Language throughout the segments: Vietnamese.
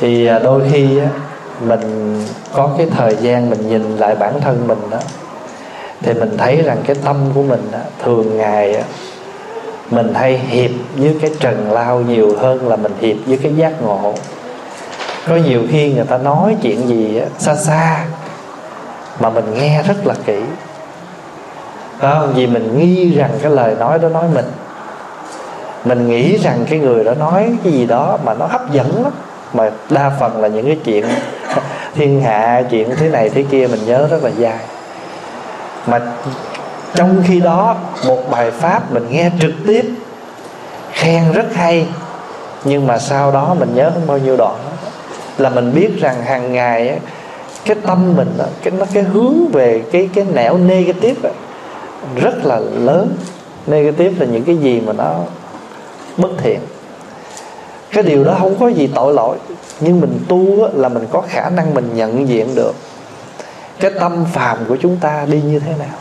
thì à, đôi khi á, mình có cái thời gian mình nhìn lại bản thân mình đó thì mình thấy rằng cái tâm của mình á, thường ngày á, mình hay hiệp với cái trần lao nhiều hơn là mình hiệp với cái giác ngộ. Có nhiều khi người ta nói chuyện gì á, xa xa mà mình nghe rất là kỹ. Đó, vì mình nghi rằng cái lời nói đó nói mình. Mình nghĩ rằng cái người đó nói cái gì đó mà nó hấp dẫn lắm mà đa phần là những cái chuyện thiên hạ chuyện thế này thế kia mình nhớ rất là dài mà trong khi đó một bài pháp mình nghe trực tiếp khen rất hay nhưng mà sau đó mình nhớ không bao nhiêu đoạn đó. là mình biết rằng hàng ngày ấy, cái tâm mình đó, cái nó cái hướng về cái cái nẻo negative ấy, rất là lớn negative là những cái gì mà nó bất thiện cái điều đó không có gì tội lỗi, nhưng mình tu là mình có khả năng mình nhận diện được cái tâm phàm của chúng ta đi như thế nào.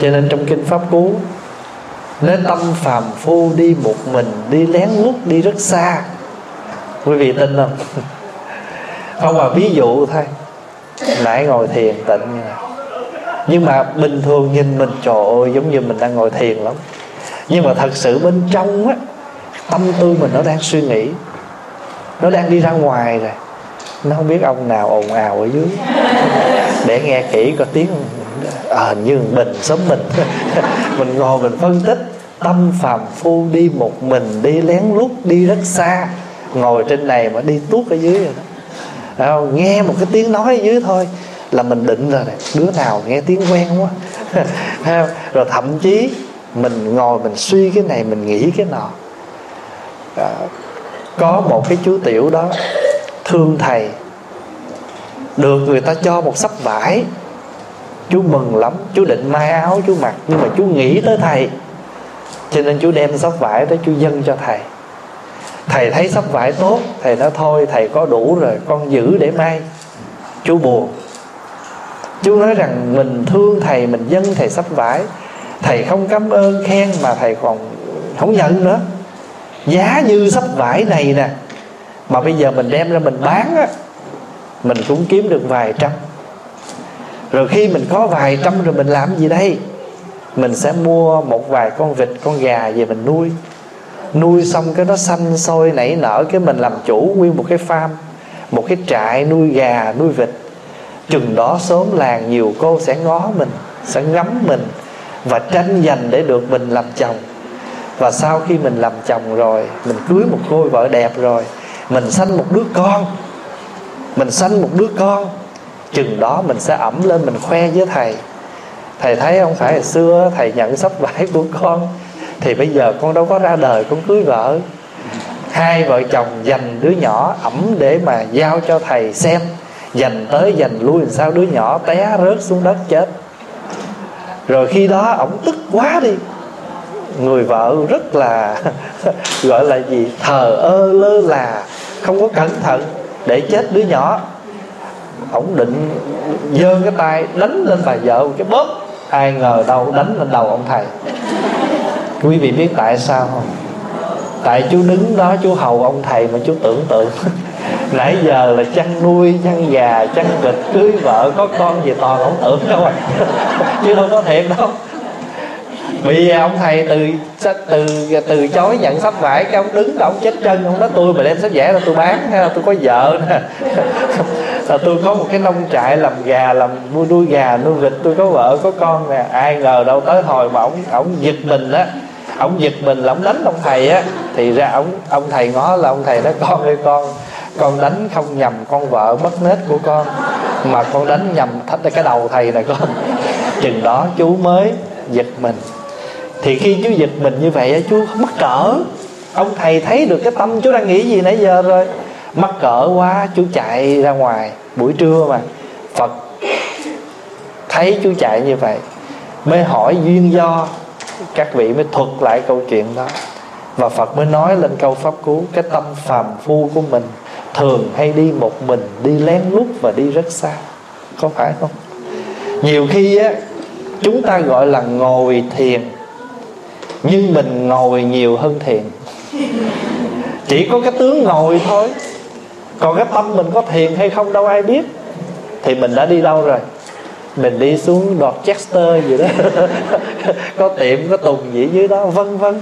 Cho nên trong kinh pháp cú, nếu tâm phàm phu đi một mình, đi lén lút, đi rất xa, quý vị tin không? Không mà ví dụ thôi, nãy ngồi thiền tịnh như này nhưng mà bình thường nhìn mình, trời ơi, giống như mình đang ngồi thiền lắm. Nhưng mà thật sự bên trong á tâm tư mình nó đang suy nghĩ. Nó đang đi ra ngoài rồi. Nó không biết ông nào ồn ào ở dưới. Để nghe kỹ có tiếng à, hình như mình sớm mình. Mình ngồi mình phân tích. Tâm phàm phu đi một mình đi lén lút đi rất xa. Ngồi trên này mà đi tuốt ở dưới rồi đó. À, nghe một cái tiếng nói ở dưới thôi là mình định rồi này. Đứa nào nghe tiếng quen quá. Rồi thậm chí mình ngồi mình suy cái này mình nghĩ cái nọ đó. có một cái chú tiểu đó, thương thầy. Được người ta cho một sắp vải. Chú mừng lắm, chú định may áo chú mặc, nhưng mà chú nghĩ tới thầy. Cho nên chú đem sắp vải tới chú dâng cho thầy. Thầy thấy sắp vải tốt, thầy nói, thôi, thầy có đủ rồi, con giữ để may. Chú buồn. Chú nói rằng, mình thương thầy, mình dâng thầy sắp vải. Thầy không cảm ơn khen mà thầy còn không nhận nữa giá như sắp vải này nè. Mà bây giờ mình đem ra mình bán á, mình cũng kiếm được vài trăm. Rồi khi mình có vài trăm rồi mình làm gì đây? Mình sẽ mua một vài con vịt, con gà về mình nuôi. Nuôi xong cái nó xanh sôi nảy nở, cái mình làm chủ nguyên một cái farm, một cái trại nuôi gà, nuôi vịt. Chừng đó sớm làng nhiều cô sẽ ngó mình, sẽ ngắm mình và tranh giành để được mình làm chồng và sau khi mình làm chồng rồi, mình cưới một cô vợ đẹp rồi, mình sanh một đứa con, mình sanh một đứa con, chừng đó mình sẽ ẩm lên, mình khoe với thầy. Thầy thấy không phải hồi xưa thầy nhận sắp vải của con, thì bây giờ con đâu có ra đời con cưới vợ. Hai vợ chồng dành đứa nhỏ ẩm để mà giao cho thầy xem, dành tới dành lui, làm sao đứa nhỏ té rớt xuống đất chết. Rồi khi đó ổng tức quá đi người vợ rất là, gọi là gì, thờ ơ lơ là, không có cẩn thận, để chết đứa nhỏ. Ổng định giơ cái tay đánh lên bà vợ cái bóp. Ai ngờ đâu đánh lên đầu ông thầy. Quý vị biết tại sao không? Tại chú đứng đó, chú hầu ông thầy mà chú tưởng tượng. Nãy giờ là chăn nuôi, chăn gà, chăn vịt, cưới vợ, có con gì toàn ông tưởng đâu à. chứ không có thiệt đâu bị ông thầy từ từ từ chối nhận sách vải, cái ông đứng đó, ông chết chân ông nói, tôi mà đem sách vải ra tôi bán hay là tôi có vợ nè. Là tôi có một cái nông trại làm gà, làm nuôi nuôi gà, nuôi vịt, tôi có vợ, có con nè. Ai ngờ đâu tới hồi mà ông ông giật mình á, ông giật mình là ông đánh ông thầy á. Thì ra ông ông thầy ngó là ông thầy nói, con ơi, con con đánh không nhầm con vợ mất nết của con, mà con đánh nhầm thách cái đầu thầy này con. Chừng đó chú mới giật mình thì khi chú giật mình như vậy chú mắc cỡ. Ông thầy thấy được cái tâm chú đang nghĩ gì nãy giờ rồi. Mắc cỡ quá chú chạy ra ngoài. Buổi trưa mà, phật thấy chú chạy như vậy, mới hỏi duyên do. Các vị mới thuật lại câu chuyện đó. Và phật mới nói lên câu pháp cứu, cái tâm phàm phu của mình thường hay đi một mình, đi lén lút và đi rất xa. Có phải không? Nhiều khi á, chúng ta gọi là ngồi thiền nhưng mình ngồi nhiều hơn thiền. Chỉ có cái tướng ngồi thôi. Còn cái tâm mình có thiền hay không đâu ai biết. Thì mình đã đi đâu rồi? Mình đi xuống Dorchester gì đó. Có tiệm, có tùng gì dưới đó, vân vân.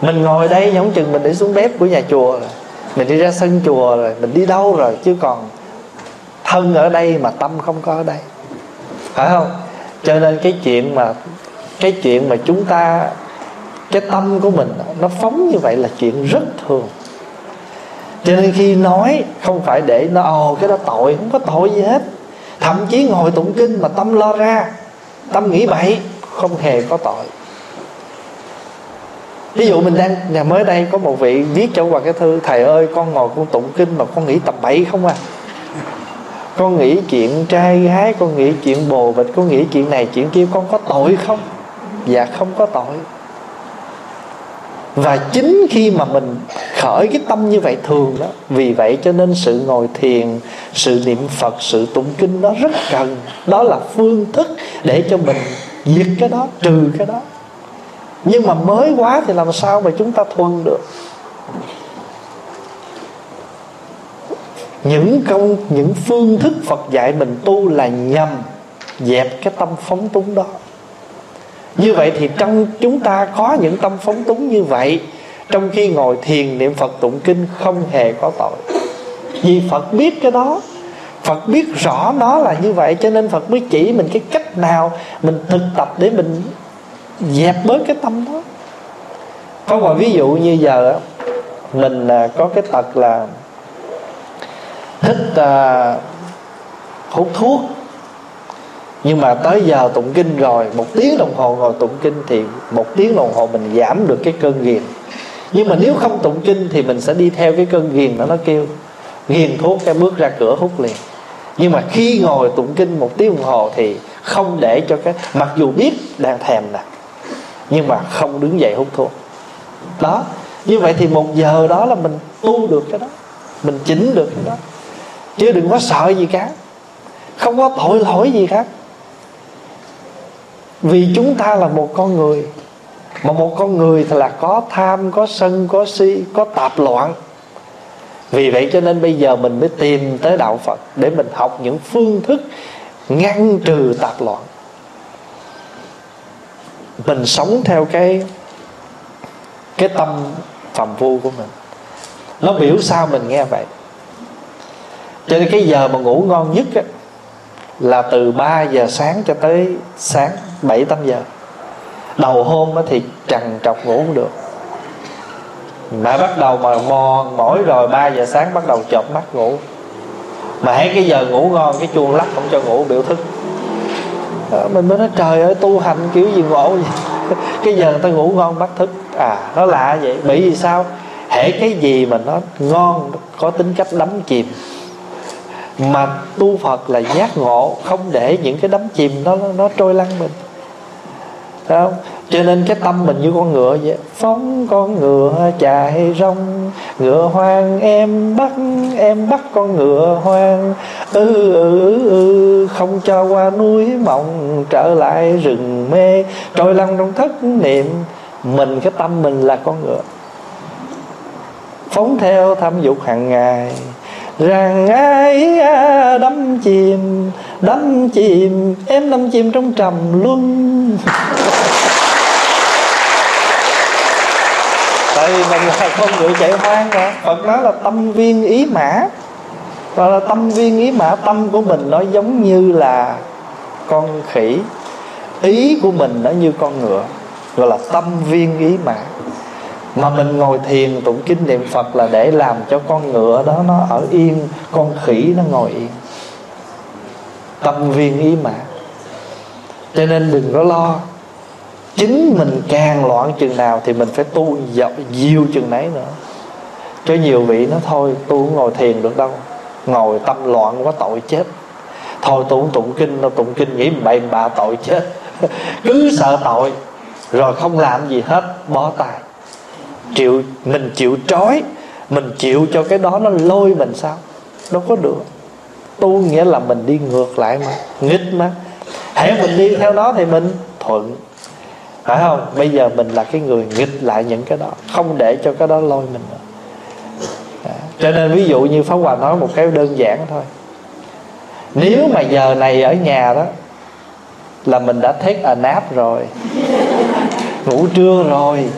Mình ngồi đây giống chừng mình đi xuống bếp của nhà chùa rồi. Mình đi ra sân chùa rồi, mình đi đâu rồi? Chứ còn thân ở đây mà tâm không có ở đây. Phải không? Cho nên cái chuyện mà cái chuyện mà chúng ta, cái tâm của mình, nó phóng như vậy là chuyện rất thường. Cho nên khi nói, không phải để nó, ồ, cái đó tội, không có tội gì hết. Thậm chí ngồi tụng kinh mà tâm lo ra, tâm nghĩ bậy, không hề có tội. Ví dụ mình đang, nhà mới đây có một vị viết cho hoàng cái thư, thầy ơi, con ngồi con tụng kinh mà con nghĩ tập bậy không à? Con nghĩ chuyện trai gái, con nghĩ chuyện bồ bịch, con nghĩ chuyện này, chuyện kia, con có tội không? Và không có tội. Và chính khi mà mình khởi cái tâm như vậy thường đó, vì vậy cho nên sự ngồi thiền, sự niệm phật, sự tụng kinh nó rất cần. Đó là phương thức để cho mình diệt cái đó, trừ cái đó. Nhưng mà mới quá thì làm sao mà chúng ta thuần được? Những công, những phương thức phật dạy mình tu là nhằm dẹp cái tâm phóng túng đó như vậy thì trong chúng ta có những tâm phóng túng như vậy trong khi ngồi thiền niệm phật tụng kinh không hề có tội. Vì phật biết cái đó phật biết rõ nó là như vậy cho nên phật mới chỉ mình cái cách nào mình thực tập để mình dẹp bớt cái tâm đó. Có một ví dụ như giờ mình à, có cái tật là thích uh, hút thuốc nhưng mà tới giờ tụng kinh rồi, một tiếng đồng hồ ngồi tụng kinh thì một tiếng đồng hồ mình giảm được cái cơn ghiền. Nhưng mà nếu không tụng kinh thì mình sẽ đi theo cái cơn ghiền đó nó kêu, ghiền thuốc cái bước ra cửa hút liền. Nhưng mà khi ngồi tụng kinh một tiếng đồng hồ thì không để cho cái, mặc dù biết đang thèm nè, nhưng mà không đứng dậy hút thuốc. Đó, như vậy thì một giờ đó là mình tu được cái đó, mình chỉnh được cái đó. Chứ đừng có sợ gì cả, không có tội lỗi gì khác vì chúng ta là một con người mà một con người thì là có tham có sân có si có tạp loạn. Vì vậy cho nên bây giờ mình mới tìm tới đạo phật để mình học những phương thức ngăn trừ tạp loạn. Mình sống theo cái cái tâm phàm phu của mình. Nó biểu sao mình nghe vậy. Cho nên cái giờ mà ngủ ngon nhất á, là từ 3 giờ sáng cho tới sáng 7 8 giờ. Đầu hôm thì trằn trọc ngủ không được. Mà bắt đầu mà mòn mỏi rồi 3 giờ sáng bắt đầu chợp mắt ngủ. Mà hãy cái giờ ngủ ngon cái chuông lắc không cho ngủ biểu thức. Đó, mình mới nói trời ơi tu hành kiểu gì ngộ vậy? Cái giờ người ta ngủ ngon bắt thức. À nó lạ vậy. Bởi vì sao? Hễ cái gì mà nó ngon có tính cách đắm chìm mà tu phật là giác ngộ không để những cái đắm chìm nó nó trôi lăn mình. Thấy không? Cho nên cái tâm mình như con ngựa vậy phóng con ngựa chạy rong ngựa hoang em bắt em bắt con ngựa hoang. Ư ừ, ừ, ừ, không cho qua núi mộng trở lại rừng mê trôi lăn trong thất niệm. Mình cái tâm mình là con ngựa phóng theo tham dục hàng ngày rằng ai đắm chìm đắm chìm em đắm chìm trong trầm luân. Tại vì mình là con người chạy hoang mà. Phật nói là tâm viên ý mã. Và là tâm viên ý mã, tâm của mình nó giống như là con khỉ. Ý của mình nó như con ngựa, gọi là tâm viên ý mã mà mình ngồi thiền tụng kinh niệm phật là để làm cho con ngựa đó nó ở yên, con khỉ nó ngồi yên. Tâm viên ý mã cho nên đừng có lo. Chính mình càng loạn chừng nào thì mình phải tu dọc nhiều chừng nấy nữa. Cho nhiều vị nó thôi, tu không ngồi thiền được đâu. Ngồi tâm loạn quá tội chết. Thôi tu tụng kinh, nó tụng kinh nghĩ bậy bạ tội chết. Cứ sợ tội, rồi không làm gì hết, bó tay chịu, mình chịu trói, mình chịu cho cái đó nó lôi mình sao? Đâu có được. Tu nghĩa là mình đi ngược lại mà, nghịch mà. Hãy mình đi theo nó thì mình thuận. Phải không? Bây giờ mình là cái người nghịch lại những cái đó, không để cho cái đó lôi mình nữa. Cho nên ví dụ như pháp hòa nói một cái đơn giản thôi. Nếu mà giờ này ở nhà đó, là mình đã thét à nap rồi, ngủ trưa rồi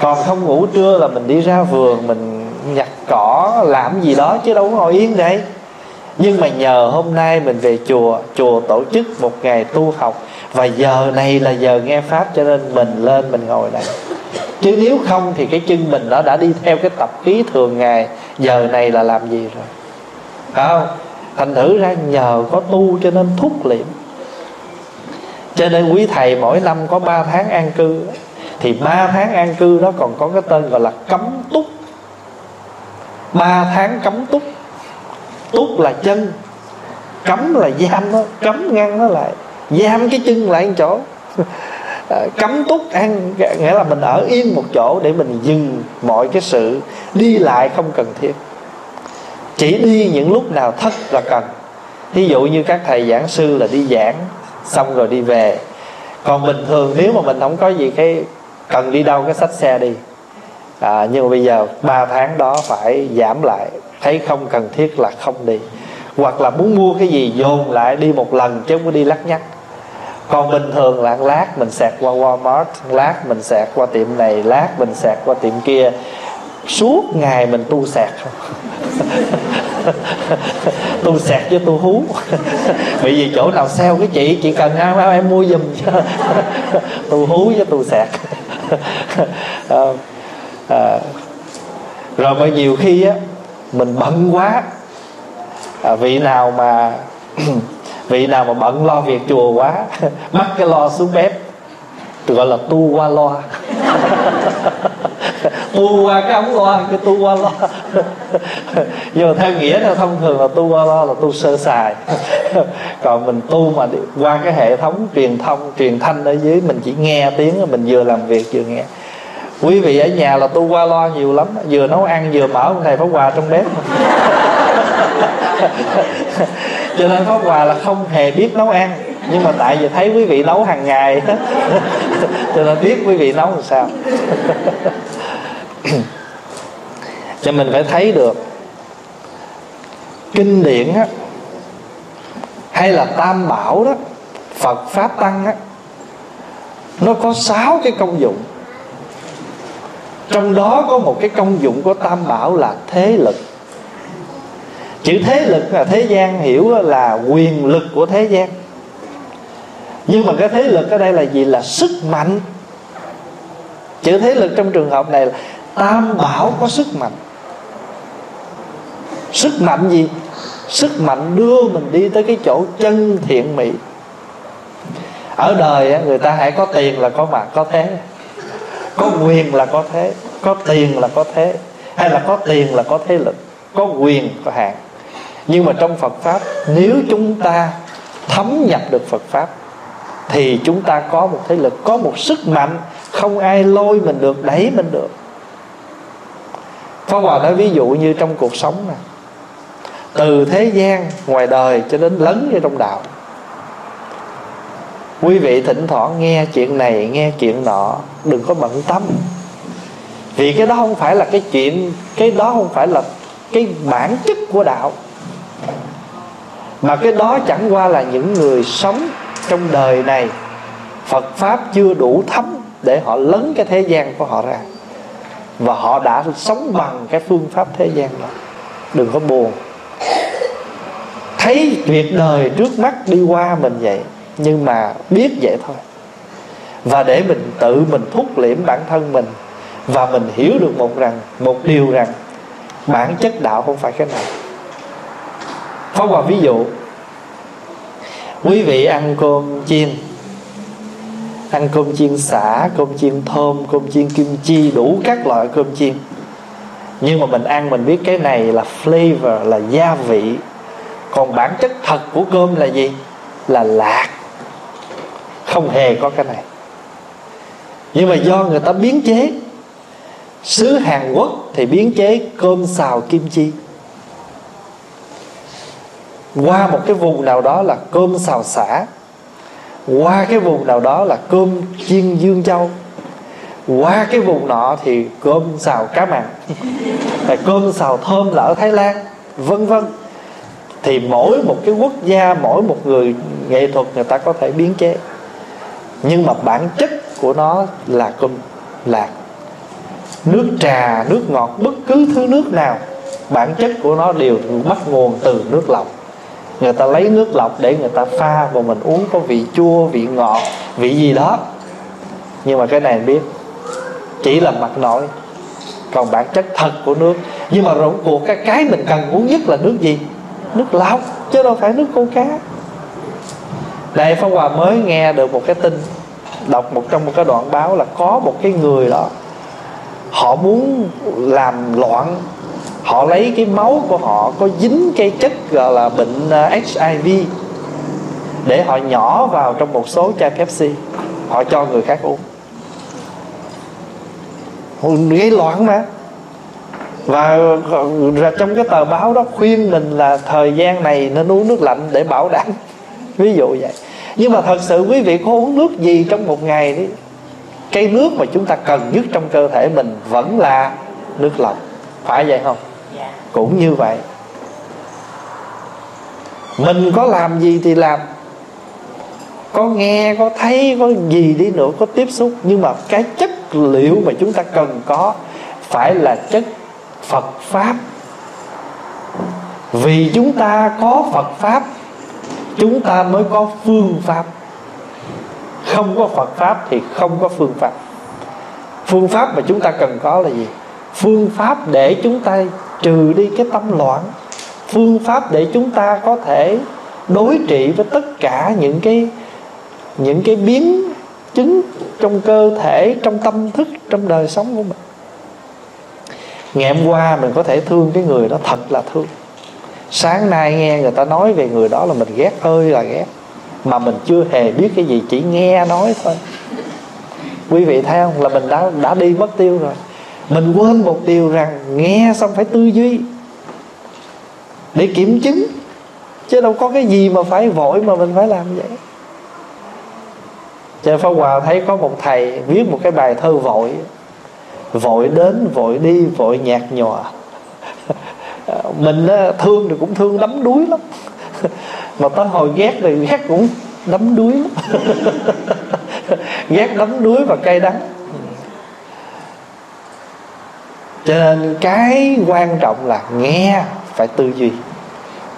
còn không ngủ trưa là mình đi ra vườn, mình nhặt cỏ, làm gì đó chứ đâu có ngồi yên đây nhưng mà nhờ hôm nay mình về chùa chùa tổ chức một ngày tu học. Và giờ này là giờ nghe pháp cho nên mình lên mình ngồi đây. Chứ nếu không thì cái chân mình nó đã đi theo cái tập khí thường ngày. Giờ này là làm gì rồi? Phải không? Thành thử ra nhờ có tu cho nên thúc liệm. Cho nên quý thầy mỗi năm có 3 tháng an cư thì 3 tháng an cư đó còn có cái tên gọi là cấm túc. 3 tháng cấm túc. Túc là chân, cấm là giam nó cấm ngăn nó lại, giam cái chân lại một chỗ. À, cấm túc ăn nghĩa là mình ở yên một chỗ để mình dừng mọi cái sự đi lại không cần thiết. Chỉ đi những lúc nào thất là cần. Thí dụ như các thầy giảng sư là đi giảng, xong rồi đi về. Còn bình thường nếu mà mình không có gì cái cần đi đâu cái sách xe đi. À, nhưng mà bây giờ 3 tháng đó phải giảm lại thấy không cần thiết là không đi. Hoặc là muốn mua cái gì dồn lại đi một lần chứ không có đi lắc nhắc. Còn bình thường là lát mình sạc qua Walmart lát mình sạc qua tiệm này lát mình sạc qua tiệm kia. Suốt ngày mình tu sạc tu sạc với tu hú. Bởi vì chỗ nào sale cái chị chị cần ăn em mua giùm cho? Tu hú với tu sạc à, à, rồi mà nhiều khi á mình bận quá. À, vị nào mà vị nào mà bận lo việc chùa quá bắt cái lo xuống bếp gọi là tu qua loa tu qua cái ống loa, cái tu qua loa. Nhưng mà theo nghĩa theo thông thường là tu qua loa là tu sơ sài. Còn mình tu mà qua cái hệ thống truyền thông, truyền thanh ở dưới, mình chỉ nghe tiếng, mình vừa làm việc vừa nghe. Quý vị ở nhà là tu qua loa nhiều lắm, vừa nấu ăn vừa mở một thầy pháp hòa trong bếp. Cho nên pháp hòa là không hề biết nấu ăn, nhưng mà tại vì thấy quý vị nấu hàng ngày cho nên biết quý vị nấu làm sao cho mình phải thấy được kinh điển á, hay là tam bảo đó, phật, pháp, tăng á, nó có sáu cái công dụng. Trong đó có một cái công dụng của tam bảo là thế lực. Chữ thế lực là thế gian hiểu là quyền lực của thế gian. Nhưng mà cái thế lực ở đây là gì? Là sức mạnh. Chữ thế lực trong trường hợp này là tam bảo có sức mạnh. Sức mạnh gì? Sức mạnh đưa mình đi tới cái chỗ chân thiện mỹ. Ở đời người ta hãy có tiền là có mặt, có thế. Có quyền là có thế, có tiền là có thế, hay là có tiền là có thế lực, có quyền, có hạn. Nhưng mà trong phật pháp, nếu chúng ta thấm nhập được phật pháp, thì chúng ta có một thế lực, có một sức mạnh không ai lôi mình được, đẩy mình được. Pháp Hòa nói ví dụ như trong cuộc sống này Từ thế gian ngoài đời cho đến lấn như trong đạo. Quý vị thỉnh thoảng nghe chuyện này, nghe chuyện nọ, Đừng có bận tâm. Vì cái đó không phải là cái chuyện, Cái đó không phải là cái bản chất của đạo. Mà cái đó chẳng qua là những người sống trong đời này, Phật Pháp chưa đủ thấm Để họ lấn cái thế gian của họ ra. Và họ đã sống bằng cái phương pháp thế gian đó. Đừng có buồn. Thấy tuyệt đời trước mắt đi qua mình vậy, Nhưng mà biết vậy thôi. Và để mình tự mình thúc liễm bản thân mình, Và mình hiểu được một rằng, Một điều rằng, Bản chất đạo không phải cái này. Pháp Hòa ví dụ, quý vị ăn cơm chiên ăn cơm chiên xả, cơm chiên thơm, cơm chiên kim chi, đủ các loại cơm chiên. Nhưng mà mình ăn, mình biết cái này là flavor, là gia vị. Còn bản chất thật của cơm là gì? Là lạc. Không hề có cái này. Nhưng mà do người ta biến chế. Xứ hàn quốc thì biến chế cơm xào kim chi. Qua một cái vùng nào đó là cơm xào xả qua cái vùng nào đó là cơm chiên dương châu. Qua cái vùng nọ thì cơm xào cá mặn cơm xào thơm là ở thái lan, vân vân. Thì mỗi một cái quốc gia, mỗi một người nghệ thuật người ta có thể biến chế. Nhưng mà bản chất của nó là cơm lạc. Nước trà, nước ngọt, bất cứ thứ nước nào, bản chất của nó đều bắt nguồn từ nước lọc người ta lấy nước lọc để người ta pha và mình uống, có vị chua, vị ngọt, vị gì đó. Nhưng mà cái này biết, chỉ là mặt nổi còn bản chất thật của nước. Nhưng mà rộng cuộc cái cái mình cần uống nhất là nước gì? Nước lọc, chứ đâu phải nước cô cá. Đây Pháp Hòa mới nghe được một cái tin, đọc một trong một cái đoạn báo là có một cái người đó, họ muốn làm loạn họ lấy cái máu của họ, có dính cái chất gọi là bệnh à, HIV để họ nhỏ vào trong một số chai Pepsi, họ cho người khác uống. Gây loạn mà. Và ra trong cái tờ báo đó khuyên mình là thời gian này nên uống nước lạnh để bảo đảm. Ví dụ vậy. Nhưng mà thật sự quý vị có uống nước gì trong một ngày đi, cái nước mà chúng ta cần nhất trong cơ thể mình vẫn là nước lọc. Phải vậy không cũng như vậy. Mình có làm gì thì làm. Có nghe, có thấy, có gì đi nữa, có tiếp xúc. Nhưng mà cái chất liệu mà chúng ta cần có phải là chất phật pháp. Vì chúng ta có phật pháp, chúng ta mới có phương pháp. Không có phật pháp thì không có phương pháp. Phương pháp mà chúng ta cần có là gì? Phương pháp để chúng ta trừ đi cái tâm loạn, phương pháp để chúng ta có thể đối trị với tất cả những cái những cái biến chứng trong cơ thể, trong tâm thức, trong đời sống của mình. Ngày hôm qua mình có thể thương cái người đó thật là thương. Sáng nay nghe người ta nói về người đó là mình ghét ơi là ghét, mà mình chưa hề biết cái gì, chỉ nghe nói thôi. Quý vị thấy không? Là mình đã đã đi mất tiêu rồi mình quên một điều rằng nghe xong phải tư duy. Để kiểm chứng. Chứ đâu có cái gì mà phải vội mà mình phải làm vậy. Cho Pháp Hòa thấy có một thầy viết một cái bài thơ vội. Vội đến, vội đi, vội nhạt nhòa. Mình thương thì cũng thương đắm đuối lắm. Mà tới hồi ghét thì ghét cũng đắm đuối lắm. Ghét đắm đuối và cay đắng. Cho nên cái quan trọng là nghe phải tư duy.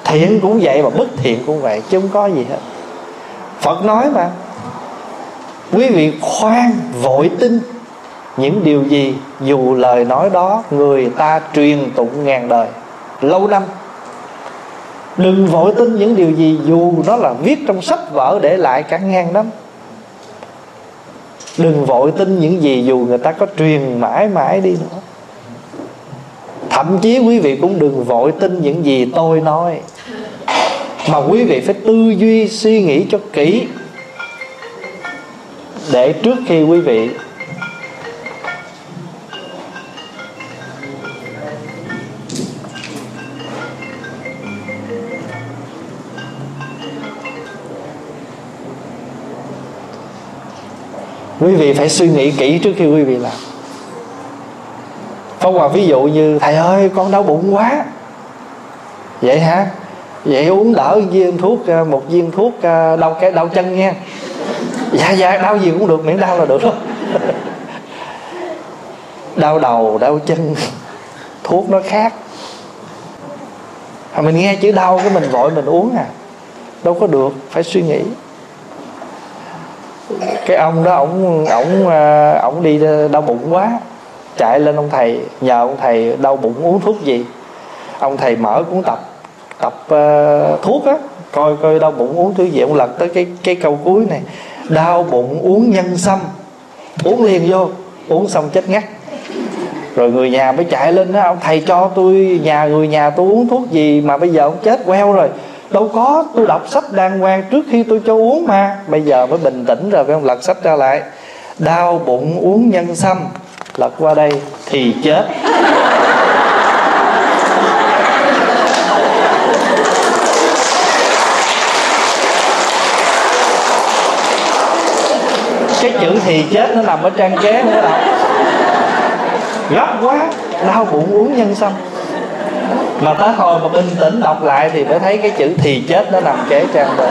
Thiện cũng vậy mà bất thiện cũng vậy, Chứ không có gì hết. Phật nói mà, quý vị khoan, vội tin. Những điều gì, dù lời nói đó, người ta truyền tụng ngàn đời, lâu năm. Đừng vội tin những điều gì, dù nó là viết trong sách vở để lại cả ngàn năm. Đừng vội tin những gì, dù người ta có truyền mãi mãi đi nữa thậm chí quý vị cũng đừng vội tin những gì tôi nói. Mà quý vị phải tư duy, suy nghĩ cho kỹ. Để trước khi quý vị quý vị phải suy nghĩ kỹ trước khi quý vị làm phong hòa ví dụ như, thầy ơi, con đau bụng quá. Vậy hả? Vậy uống đỡ viên thuốc một viên thuốc ờ, ờ, đau cái, đau chân nha. Dạ dạ đau gì cũng được, miễn đau là được đó đau đầu, đau chân, thuốc nó khác. Mình nghe chữ đau cái mình vội mình uống à. Đâu có được, phải suy nghĩ. Cái ông đó, ổng ổng ờ, ổng đi đau bụng quá chạy lên ông thầy nhờ ông thầy đau bụng uống thuốc gì. Ông thầy mở cuốn tập tập uh, thuốc á coi coi đau bụng uống thứ gì. Ông lật tới cái cái câu cuối này đau bụng uống nhân sâm uống liền vô uống xong chết ngắt. Rồi người nhà mới chạy lên đó ông thầy cho tôi nhà người nhà tôi uống thuốc gì mà bây giờ ông chết queo rồi. Đâu có tôi đọc sách đàng hoàng trước khi tôi cho uống mà. Bây giờ mới bình tĩnh rồi phải ông lật sách ra lại. Đau bụng uống nhân sâm lật qua đây. Thì chết. Cái chữ thì chết nó nằm ở trang kế nữa đâu gấp quá. Đau bụng uống nhân sâm. Mà tới hồi mà bình tĩnh đọc lại thì mới thấy cái chữ thì chết nó nằm kế trang bên.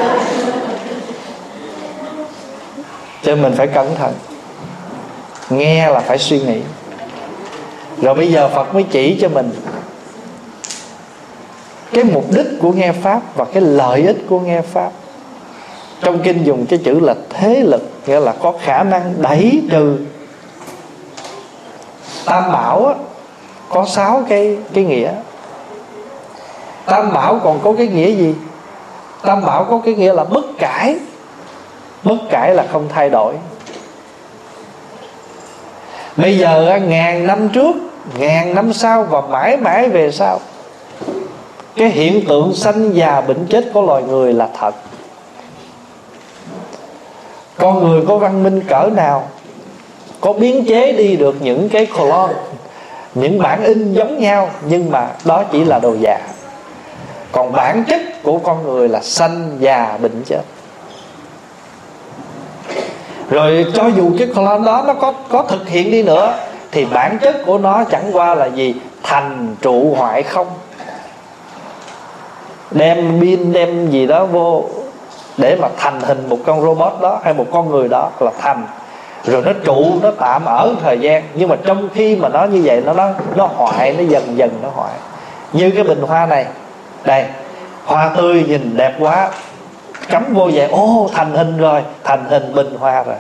Cho mình phải cẩn thận nghe là phải suy nghĩ. Rồi bây giờ phật mới chỉ cho mình. Cái mục đích của nghe pháp và cái lợi ích của nghe pháp. Trong kinh dùng cái chữ là thế lực nghĩa là có khả năng đẩy trừ tam bảo á, có sáu cái cái nghĩa. Tam bảo còn có cái nghĩa gì? Tam bảo có cái nghĩa là bất cải. Bất cải là không thay đổi bây giờ ngàn năm trước, ngàn năm sau và mãi mãi về sau, cái hiện tượng sanh già bệnh chết của loài người là thật. Con người có văn minh cỡ nào, có biến chế đi được những cái clone, những bản in giống nhau, nhưng mà đó chỉ là đồ giả còn bản chất của con người là sanh già bệnh chết rồi cho dù cái clone đó nó có có thực hiện đi nữa, thì bản chất của nó chẳng qua là gì? Thành trụ hoại không? Đem pin, đem gì đó vô để mà thành hình một con robot đó hay một con người đó là thành. Rồi nó trụ, nó tạm ở thời gian. Nhưng mà trong khi mà nó như vậy, nó nó nó hoại, nó dần dần nó hoại. Như cái bình hoa này. Đây, hoa tươi nhìn đẹp quá cắm vô vậy ô thành hình rồi thành hình bình hoa rồi.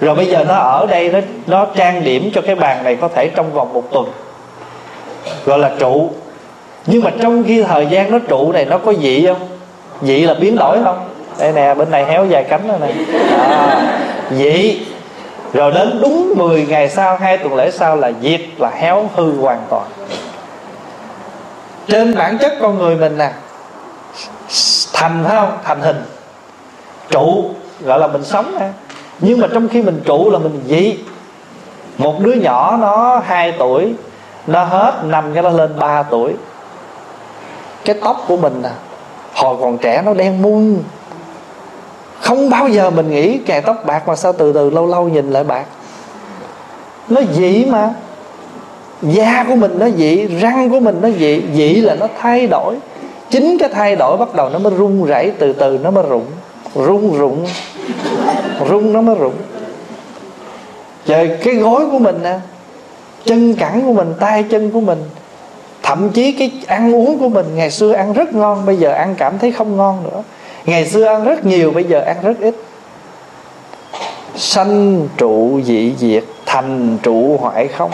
Rồi bây giờ nó ở đây nó nó trang điểm cho cái bàn này có thể trong vòng một tuần. Gọi là trụ. Nhưng mà trong khi thời gian nó trụ này nó có dị không? Dị là biến đổi không? Đây nè bên này héo dài cánh rồi nè. À, dị rồi đến đúng 10 ngày sau hai tuần lễ sau là diệt là héo hư hoàn toàn. Trên bản chất con người mình nè thành, phải không? Thành hình. Trụ, gọi là mình sống ha nhưng mà trong khi mình trụ là mình dị. Một đứa nhỏ nó 2 tuổi, nó hết năm cái nó lên 3 tuổi. Cái tóc của mình à hồi còn trẻ nó đen muôn. Không bao giờ mình nghĩ kè tóc bạc mà sao từ từ lâu lâu nhìn lại bạc. Nó dị mà. Da của mình nó dị, răng của mình nó dị dị là nó thay đổi chính cái thay đổi bắt đầu nó mới rung rẩy, từ từ nó mới rụng. Rung rụng. Rung nó mới rụng. Trời cái gối của mình nè, chân cẳng của mình, tay chân của mình, thậm chí cái ăn uống của mình, ngày xưa ăn rất ngon, bây giờ ăn cảm thấy không ngon nữa. Ngày xưa ăn rất nhiều, bây giờ ăn rất ít. Sanh trụ dị diệt, thành trụ hoại không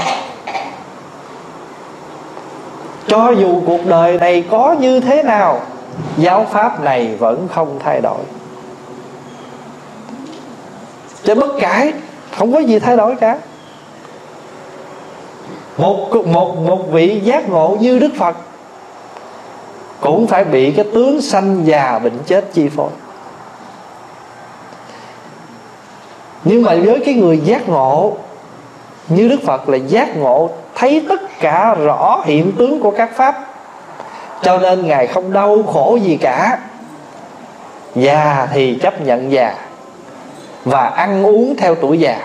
cho dù cuộc đời này có như thế nào, giáo pháp này vẫn không thay đổi. Cho bất cải không có gì thay đổi cả. Một một một vị giác ngộ như đức phật cũng phải bị cái tướng sanh già bệnh chết chi phối. Nhưng mà với cái người giác ngộ như đức phật là giác ngộ, thấy tất cả rõ hiện tướng của các pháp. Cho nên ngài không đau khổ gì cả. Già thì chấp nhận già, và ăn uống theo tuổi già,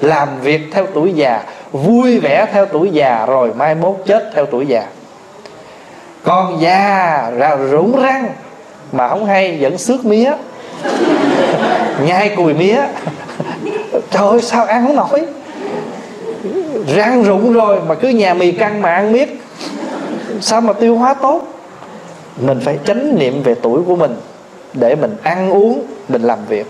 làm việc theo tuổi già, vui vẻ theo tuổi già, rồi mai mốt chết theo tuổi già. Con già ra rủng răng, mà không hay, vẫn xước mía. Nhai cùi mía. Trời ơi, sao ăn không nổi? Rang rụng rồi mà cứ nhà mì căng mà ăn miết. Sao mà tiêu hóa tốt? Mình phải chánh niệm về tuổi của mình để mình ăn uống mình làm việc.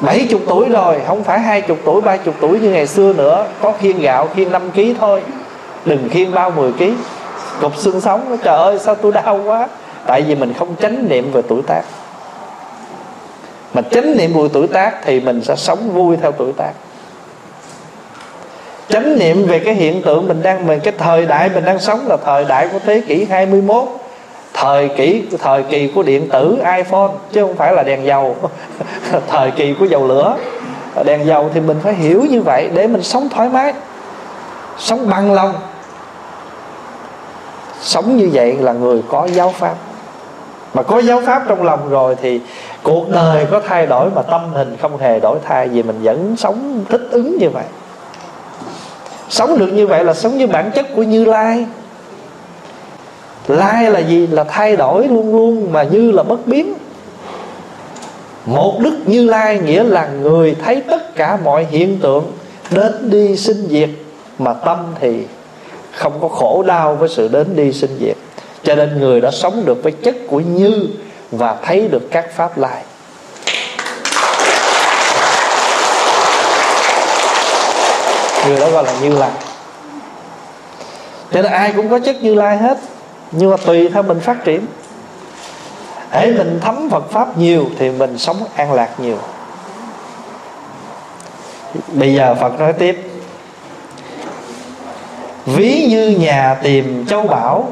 70 tuổi rồi Không phải 20 tuổi, 30 tuổi như ngày xưa nữa. Có khiên gạo, khiên 5 kg thôi. Đừng khiên bao 10 kg Cục xương sống Trời ơi sao tôi đau quá. Tại vì mình không chánh niệm về tuổi tác. Mà chánh niệm về tuổi tác Thì mình sẽ sống vui theo tuổi tác chánh niệm về cái hiện tượng mình đang mình cái thời đại mình đang sống là thời đại của thế kỷ 21 thời kỷ, thời kỳ của điện tử, iPhone, chứ không phải là đèn dầu. Thời kỳ của dầu lửa. Đèn dầu thì mình phải hiểu như vậy để mình sống thoải mái, sống bằng lòng. Sống như vậy là người có giáo pháp. Mà có giáo pháp trong lòng rồi thì cuộc đời có thay đổi mà tâm hình không hề đổi thay vì mình vẫn sống thích ứng như vậy sống được như vậy là sống như bản chất của như lai. Lai là gì? Là thay đổi luôn luôn mà như là bất biến. Một đức như lai nghĩa là người thấy tất cả mọi hiện tượng đến đi sinh diệt mà tâm thì không có khổ đau với sự đến đi sinh diệt. Cho nên người đã sống được với chất của như và thấy được các pháp lai. Người đó gọi là như lai. Cho nên ai cũng có chất như lai hết, nhưng mà tùy theo mình phát triển. Hễ mình thấm Phật pháp nhiều thì mình sống an lạc nhiều. Bây giờ Phật nói tiếp. Ví như nhà tìm châu bảo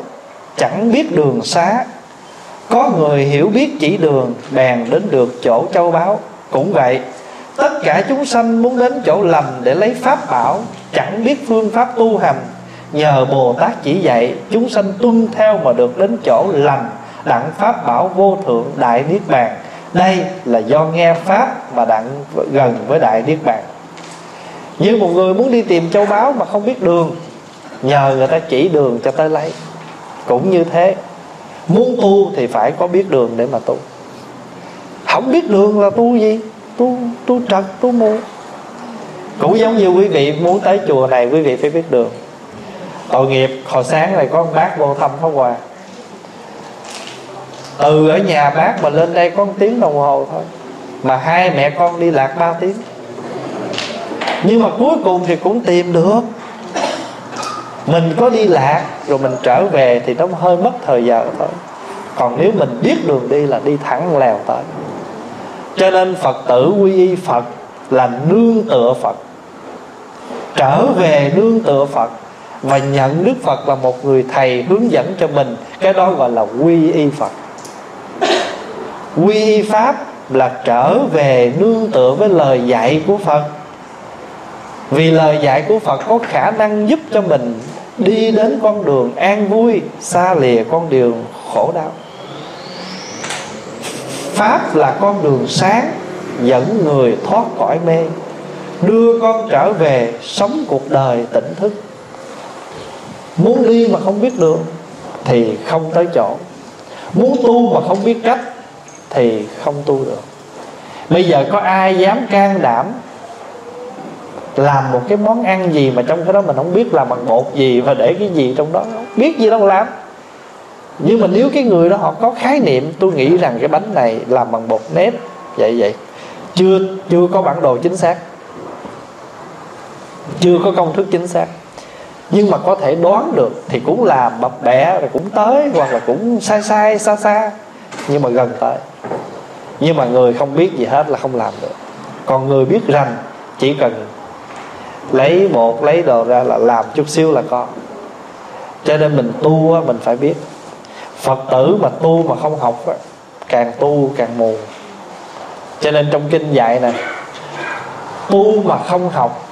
chẳng biết đường xá. Có người hiểu biết chỉ đường, bèn đến được chỗ châu báu. Cũng vậy tất cả chúng sanh muốn đến chỗ lầm để lấy pháp bảo, chẳng biết phương pháp tu hành. Nhờ bồ tát chỉ dạy, chúng sanh tuân theo mà được đến chỗ lành đặng pháp bảo vô thượng đại niết bàn. Đây là do nghe pháp mà đặng gần với đại niết bàn. Như một người muốn đi tìm châu báu mà không biết đường, nhờ người ta chỉ đường cho tới lấy. Cũng như thế, muốn tu thì phải có biết đường để mà tu. Không biết đường là tu gì? Tu tu trật tu mù cũng giống như quý vị muốn tới chùa này, quý vị phải biết đường tội nghiệp, hồi sáng này có một bác vô thăm pháp hòa. Từ ở nhà bác mà lên đây có một tiếng đồng hồ thôi, mà hai mẹ con đi lạc ba tiếng. Nhưng mà cuối cùng thì cũng tìm được. Mình có đi lạc, rồi mình trở về thì nó hơi mất thời giờ thôi. Còn nếu mình biết đường đi là đi thẳng lèo tới cho nên phật tử quy y phật là nương tựa phật. Trở về nương tựa phật và nhận đức phật là một người thầy hướng dẫn cho mình, cái đó gọi là quy y phật. Quy y pháp là trở về nương tựa với lời dạy của phật. Vì lời dạy của phật có khả năng giúp cho mình đi đến con đường an vui, xa lìa con đường khổ đau pháp là con đường sáng, dẫn người thoát khỏi mê, đưa con trở về sống cuộc đời tỉnh thức. Muốn đi mà không biết đường thì không tới chỗ. Muốn tu mà không biết cách thì không tu được. Bây giờ có ai dám can đảm làm một cái món ăn gì mà trong cái đó mình không biết làm bằng bột gì và để cái gì trong đó không? Biết gì đâu làm nhưng mà nếu cái người đó họ có khái niệm, tôi nghĩ rằng cái bánh này làm bằng bột nếp, vậy vậy. Chưa chưa có bản đồ chính xác. Chưa có công thức chính xác. Nhưng mà có thể đoán được thì cũng làm bập bẹ, rồi cũng tới, hoặc là cũng sai sai, xa xa. Nhưng mà gần tới. Nhưng mà người không biết gì hết là không làm được. Còn người biết rằng chỉ cần lấy bột lấy đồ ra là làm chút xíu là có. Cho nên mình tu mình phải biết phật tử mà tu mà không học càng tu càng mù. Cho nên trong kinh dạy này tu mà không học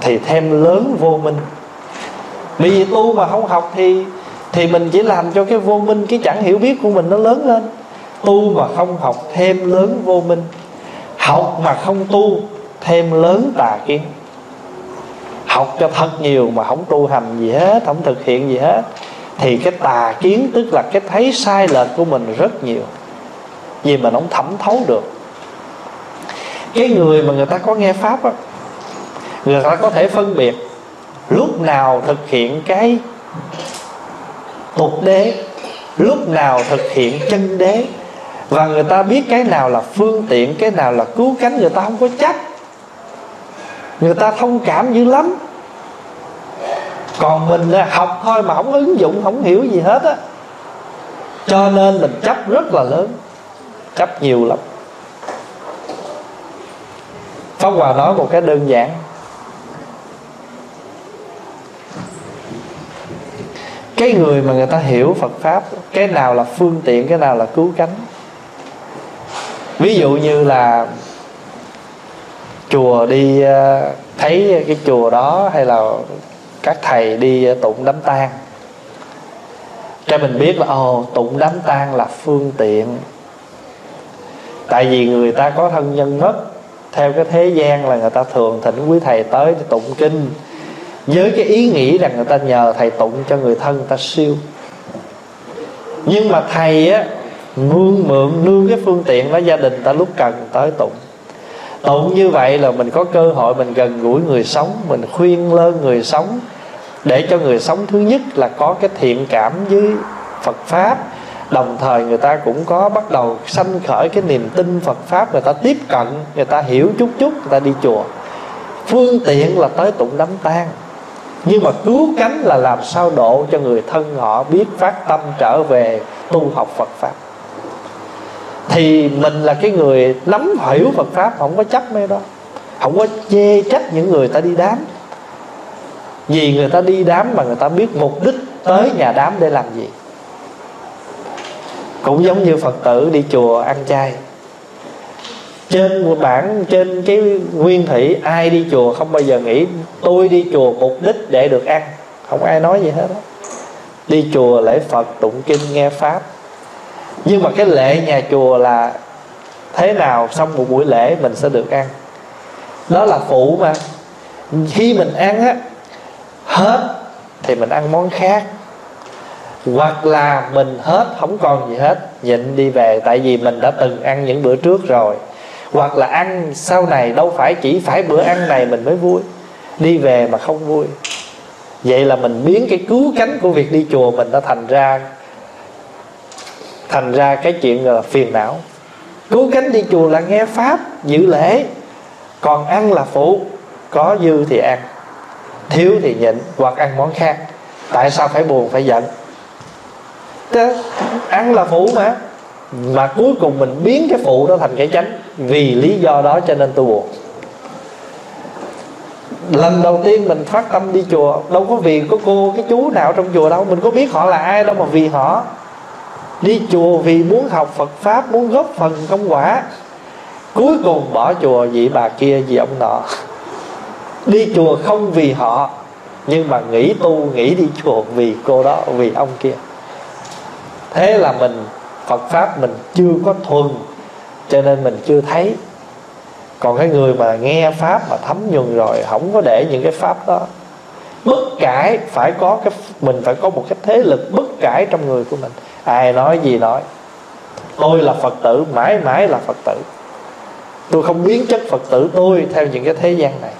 thì thêm lớn vô minh. Vì tu mà không học thì thì mình chỉ làm cho cái vô minh, cái chẳng hiểu biết của mình nó lớn lên. Tu mà không học thêm lớn vô minh. Học mà không tu, thêm lớn tà kiến. Học cho thật nhiều mà không tu hành gì hết, không thực hiện gì hết thì cái tà kiến tức là cái thấy sai lệch của mình rất nhiều. Vì mình không thẩm thấu được. Cái người mà người ta có nghe pháp á, người ta có thể phân biệt lúc nào thực hiện cái tục đế, lúc nào thực hiện chân đế, và người ta biết cái nào là phương tiện, cái nào là cứu cánh, người ta không có chấp. Người ta thông cảm dữ lắm còn mình là học thôi mà không ứng dụng, không hiểu gì hết á. Cho nên mình chấp rất là lớn, chấp nhiều lắm. Pháp Hòa nói một cái đơn giản. Cái người mà người ta hiểu Phật Pháp, Cái nào là phương tiện, Cái nào là cứu cánh. Ví dụ như là Chùa đi à, Thấy cái chùa đó Hay là các thầy đi ờ, tụng đám tang. Cho mình biết là, ồ, tụng đám tang là phương tiện. Tại vì người ta có thân nhân mất, theo cái thế gian là người ta thường thỉnh quý thầy tới để tụng kinh, với cái ý nghĩ rằng người ta nhờ thầy tụng cho người thân người ta siêu. Nhưng mà thầy á mượn mượn nương cái phương tiện đó gia đình ta lúc cần tới tụng. Tụng như vậy là mình có cơ hội mình gần gũi người sống, mình khuyên lơn người sống để cho người sống thứ nhất là có cái thiện cảm với phật pháp. Đồng thời người ta cũng có bắt đầu sanh khởi cái niềm tin phật pháp, người ta tiếp cận, người ta hiểu chút chút, người ta đi chùa. Phương tiện là tới tụng đám tang. Nhưng mà cứu cánh là làm sao độ cho người thân họ biết phát tâm trở về tu học Phật pháp. Thì mình là cái người nắm hiểu Phật pháp, không có chấp mê đó. Không có chê trách những người ta đi đám vì người ta đi đám mà người ta biết mục đích tới nhà đám để làm gì. Cũng giống như phật tử đi chùa ăn chay. Trên một bản trên cái nguyên thủy, ai đi chùa không bao giờ nghĩ tôi đi chùa mục đích để được ăn. Không ai nói gì hết đó đi chùa lễ phật, tụng kinh, nghe pháp. Nhưng mà cái lễ nhà chùa là thế nào, xong một buổi lễ mình sẽ được ăn. Đó là phụ mà. Khi mình ăn á hết thì mình ăn món khác. Hoặc là mình hết, không còn gì hết, nhịn đi về, tại vì mình đã từng ăn những bữa trước rồi. Hoặc là ăn sau này, đâu phải chỉ phải bữa ăn này mình mới vui. Đi về mà không vui. Vậy là mình biến cái cứu cánh của việc đi chùa mình đã thành ra thành ra cái chuyện là phiền não. Cứu cánh đi chùa là nghe pháp, giữ lễ. Còn ăn là phụ, có dư thì ăn thiếu thì nhịn hoặc ăn món khác. Tại sao phải buồn phải giận? Thế, ăn là phụ mà. Mà cuối cùng mình biến cái phụ đó thành cái chánh. Vì lý do đó cho nên tôi buồn. Lần đầu tiên mình phát tâm đi chùa đâu có vì có cô cái chú nào trong chùa đâu. Mình có biết họ là ai đâu mà vì họ. Đi chùa vì muốn học Phật pháp muốn góp phần công quả. Cuối cùng bỏ chùa vị bà kia vì ông nọ đi chùa không vì họ, nhưng mà nghĩ tu, nghĩ đi chùa vì cô đó, vì ông kia. Thế là mình, Phật pháp mình chưa có thuần, cho nên mình chưa thấy. Còn cái người mà nghe pháp mà thấm nhuần rồi, không có để những cái pháp đó. Bất cải phải có cái, mình phải có một cái thế lực bất cải trong người của mình. Ai nói gì nói. Tôi là phật tử, mãi mãi là phật tử. Tôi không biến chất phật tử, tôi theo những cái thế gian này.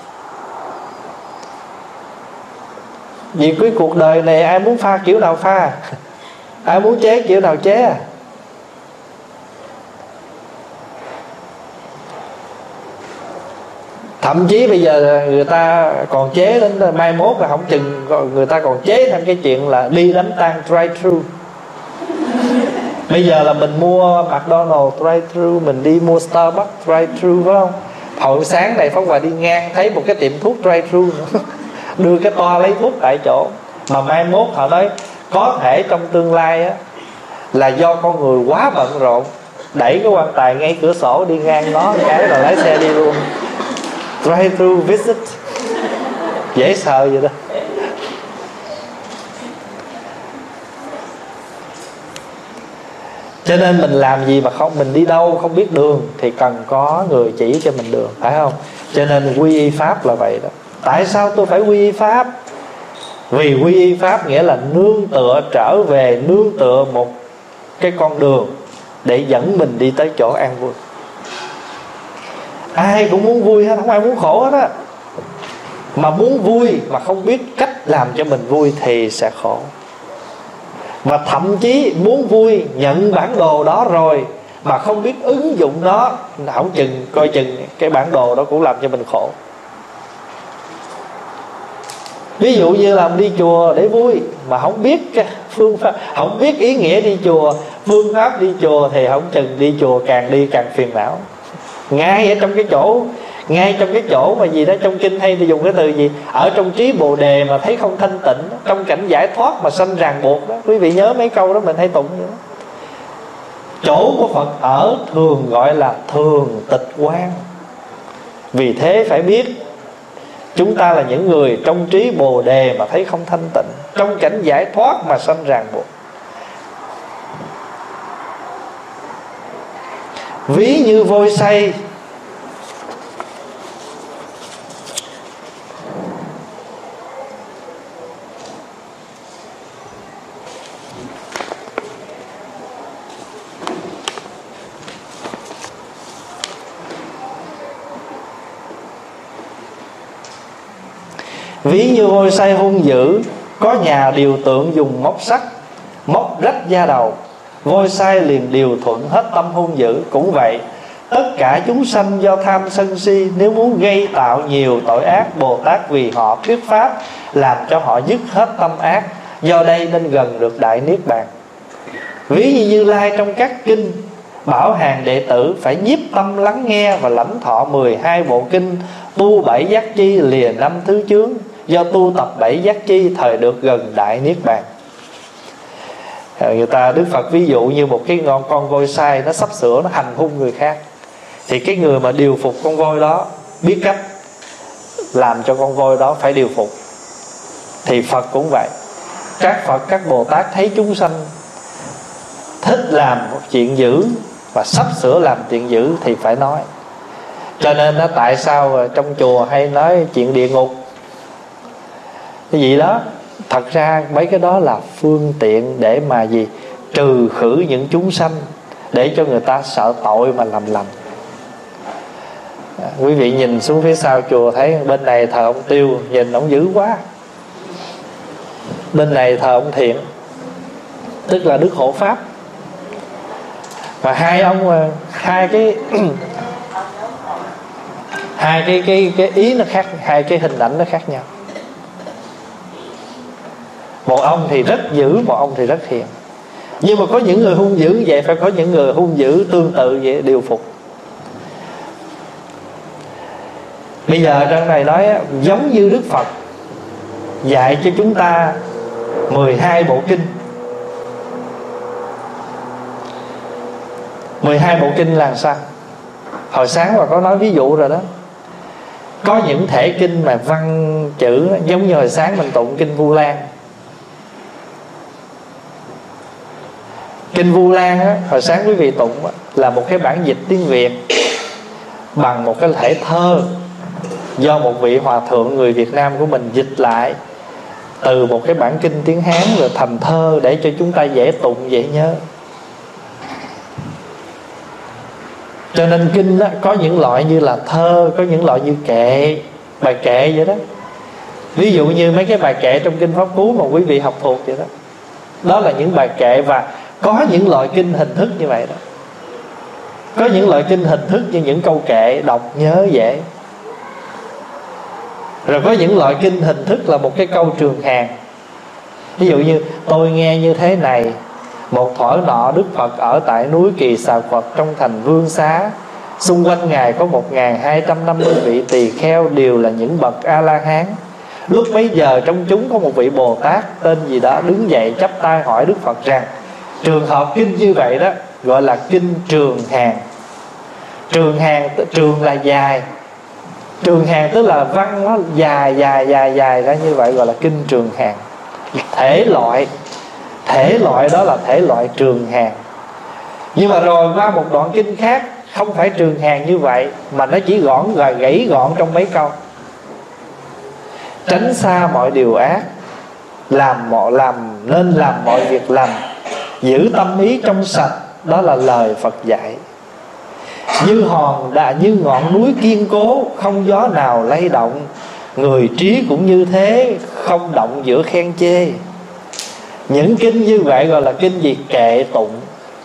Vì cái cuộc đời này ai muốn pha kiểu nào pha? Ai muốn chế kiểu nào chế? À thậm chí bây giờ người ta còn chế đến mai mốt là không chừng người ta còn chế thêm cái chuyện là đi đánh tan drive thru. Bây giờ là mình mua McDonald drive thru mình đi mua Starbucks drive thru phải không? Hồi sáng này phong hòa đi ngang thấy một cái tiệm thuốc drive thru đưa cái toa lấy thuốc tại chỗ. Mà mai mốt họ nói, có thể trong tương lai á, là do con người quá bận rộn, đẩy cái quan tài ngay cửa sổ đi ngang nó cái là lái xe đi luôn. Drive through, visit. Dễ sợ vậy đó. Cho nên mình làm gì mà không, mình đi đâu không biết đường thì cần có người chỉ cho mình đường, phải không? Cho nên quy y pháp là vậy đó tại sao tôi phải quy y pháp? Vì quy y pháp nghĩa là nương tựa trở về, nương tựa một cái con đường để dẫn mình đi tới chỗ an vui. Ai cũng muốn vui hết, không ai muốn khổ hết á. Mà muốn vui mà không biết cách làm cho mình vui thì sẽ khổ. Và thậm chí muốn vui, nhận bản đồ đó rồi mà không biết ứng dụng nó không chừng, coi chừng cái bản đồ đó cũng làm cho mình khổ ví dụ như là đi chùa để vui, mà không biết phương pháp, không biết ý nghĩa đi chùa, phương pháp đi chùa thì không chừng đi chùa càng đi càng phiền não. Ngay ở trong cái chỗ, ngay trong cái chỗ mà gì đó, trong kinh hay thì dùng cái từ gì, ở trong trí bồ đề mà thấy không thanh tịnh, trong cảnh giải thoát mà sanh ràng buộc đó. Quý vị nhớ mấy câu đó, mình hay tụng như đó. Chỗ của phật ở thường gọi là thường tịch quan vì thế phải biết chúng ta là những người trong trí bồ đề mà thấy không thanh tịnh, trong cảnh giải thoát mà sanh ràng buộc. Ví như vôi say ví như voi say hung dữ, có nhà điều tượng dùng móc sắt, móc rách da đầu. Voi sai liền điều thuận hết tâm hung dữ, cũng vậy, tất cả chúng sanh do tham sân si nếu muốn gây tạo nhiều tội ác, bồ tát vì họ thuyết pháp, làm cho họ dứt hết tâm ác. Do đây nên gần được đại niết bàn. Ví như như lai trong các kinh, bảo hàng đệ tử phải nhiếp tâm lắng nghe và lãnh thọ 12 bộ kinh tu bảy giác chi lìa năm thứ chướng do tu tập bảy giác chi thời được gần đại niết bàn. À, người ta, đức phật ví dụ như một cái ngọn con voi sai, nó sắp sửa, nó hành hung người khác. Thì cái người mà điều phục con voi đó biết cách làm cho con voi đó phải điều phục. Thì phật cũng vậy. Các phật, các bồ tát thấy chúng sanh thích làm một chuyện dữ và sắp sửa làm chuyện dữ thì phải nói. Cho nên nó tại sao à, trong chùa hay nói chuyện địa ngục cái gì đó. Thật ra mấy cái đó là phương tiện để mà gì? Trừ khử những chúng sanh để cho người ta sợ tội mà làm lầm quý vị nhìn xuống phía sau chùa thấy bên này thờ ông tiêu, nhìn ông dữ quá. Bên này thờ ông thiện, tức là đức hộ pháp. Và hai ông ờ, hai cái hai cái cái cái ý nó khác, hai cái hình ảnh nó khác nhau một ông thì rất dữ một ông thì rất hiền. Nhưng mà có những người hung dữ vậy, phải có những người hung dữ tương tự vậy, điều phục. Bây giờ trong này nói giống như đức phật dạy cho chúng ta 12 bộ kinh. 12 bộ kinh là sao? Hồi sáng mà có nói ví dụ rồi đó. Có những thể kinh mà văn chữ Giống như hồi sáng mình tụng kinh Vu Lan. Kinh Vu Lan á, hồi sáng quý vị tụng á, là một cái bản dịch tiếng Việt bằng một cái thể thơ do một vị hòa thượng người Việt Nam của mình dịch lại từ một cái bản kinh tiếng Hán rồi thành thơ để cho chúng ta dễ tụng dễ nhớ. Cho nên kinh đó, có những loại như là thơ có những loại như kệ bài kệ vậy đó. Ví dụ như mấy cái bài kệ trong kinh pháp cú mà quý vị học thuộc vậy đó. Đó là những bài kệ và có những loại kinh hình thức như vậy đó. Có những loại kinh hình thức như những câu kệ, đọc, nhớ, dễ. Rồi có những loại kinh hình thức là một cái câu trường hàng. Ví dụ như, tôi nghe như thế này, một thuở nọ đức phật ở tại núi kỳ xà phật trong thành vương xá. Xung quanh ngài có một hai trăm năm mươi vị tỳ kheo đều là những bậc a la hán lúc bấy giờ trong chúng có một vị bồ tát tên gì đó đứng dậy chắp tay hỏi đức phật rằng trường hợp kinh như vậy đó, gọi là kinh trường hàng. Trường hàng trường là dài. Trường hàng tức là văn nó dài dài dài dài ra như vậy, gọi là kinh trường hàng. Thể loại thể loại đó là thể loại trường hàng. Nhưng mà rồi qua một đoạn kinh khác, không phải trường hàng như vậy, mà nó chỉ gọn và gãy gọn trong mấy câu. Tránh xa mọi điều ác, làm mọi, làm, nên làm mọi việc lành giữ tâm ý trong sạch, đó là lời phật dạy. Như hòn đã như ngọn núi kiên cố, không gió nào lay động. Người trí cũng như thế, không động giữa khen chê. Những kinh như vậy gọi là kinh gì? Kệ tụng.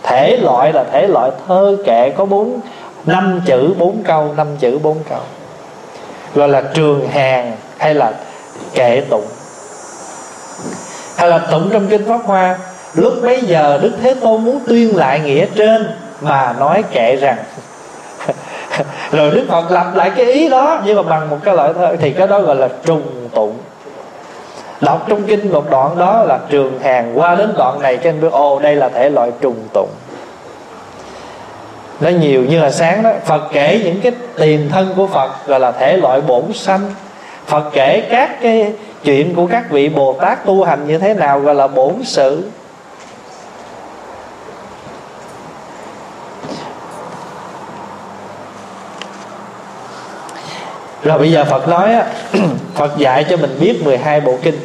Thể loại là thể loại thơ kệ có bốn, năm chữ bốn câu, năm chữ bốn câu. Gọi là trường hàng hay là kệ tụng. Hay là tụng trong kinh pháp hoa lúc bấy giờ đức thế tôn muốn tuyên lại nghĩa trên mà nói kệ rằng rồi đức phật lặp lại cái ý đó, nhưng mà bằng một cái loại thơ thì cái đó gọi là trùng tụng. Đọc trong kinh một đoạn đó là trường hàng qua đến đoạn này trên biết ô đây là thể loại trùng tụng. Nó nhiều như là sáng đó. Phật kể những cái tiền thân của phật gọi là thể loại bổn sanh. Phật kể các cái chuyện của các vị bồ tát tu hành như thế nào gọi là bổn sự. Rồi bây giờ Phật nói á, Phật dạy cho mình biết 12 bộ kinh.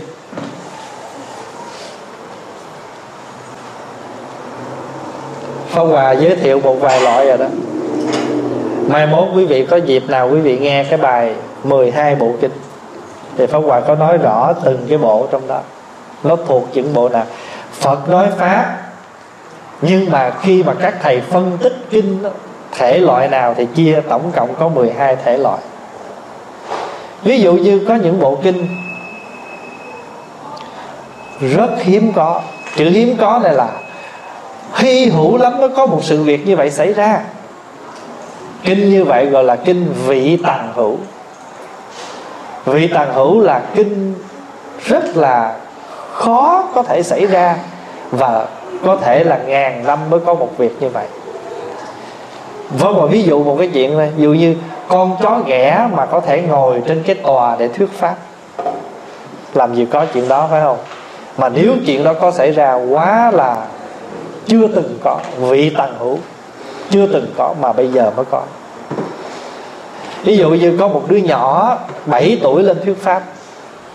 Phong Hòa giới thiệu một vài loại rồi đó. Mai mốt quý vị có dịp nào quý vị nghe cái bài 12 bộ kinh. Thì pháp hòa có nói rõ từng cái bộ trong đó. Nó thuộc những bộ nào? Phật nói pháp, nhưng mà khi mà các thầy phân tích kinh thể loại nào thì chia tổng cộng có 12 thể loại ví dụ như có những bộ kinh rất hiếm có. Chữ hiếm có này là hy hữu lắm mới có một sự việc như vậy xảy ra. Kinh như vậy gọi là kinh vị tàng hữu. Vị tàng hữu là kinh rất là khó có thể xảy ra và có thể là ngàn năm mới có một việc như vậy vâng và ví dụ một cái chuyện này dụ như con chó ghẻ mà có thể ngồi trên cái tòa để thuyết pháp. Làm gì có chuyện đó, phải không? Mà nếu chuyện đó có xảy ra quá là chưa từng có, vị tần hữu chưa từng có mà bây giờ mới có. Ví dụ như có một đứa nhỏ 7 tuổi lên thuyết pháp,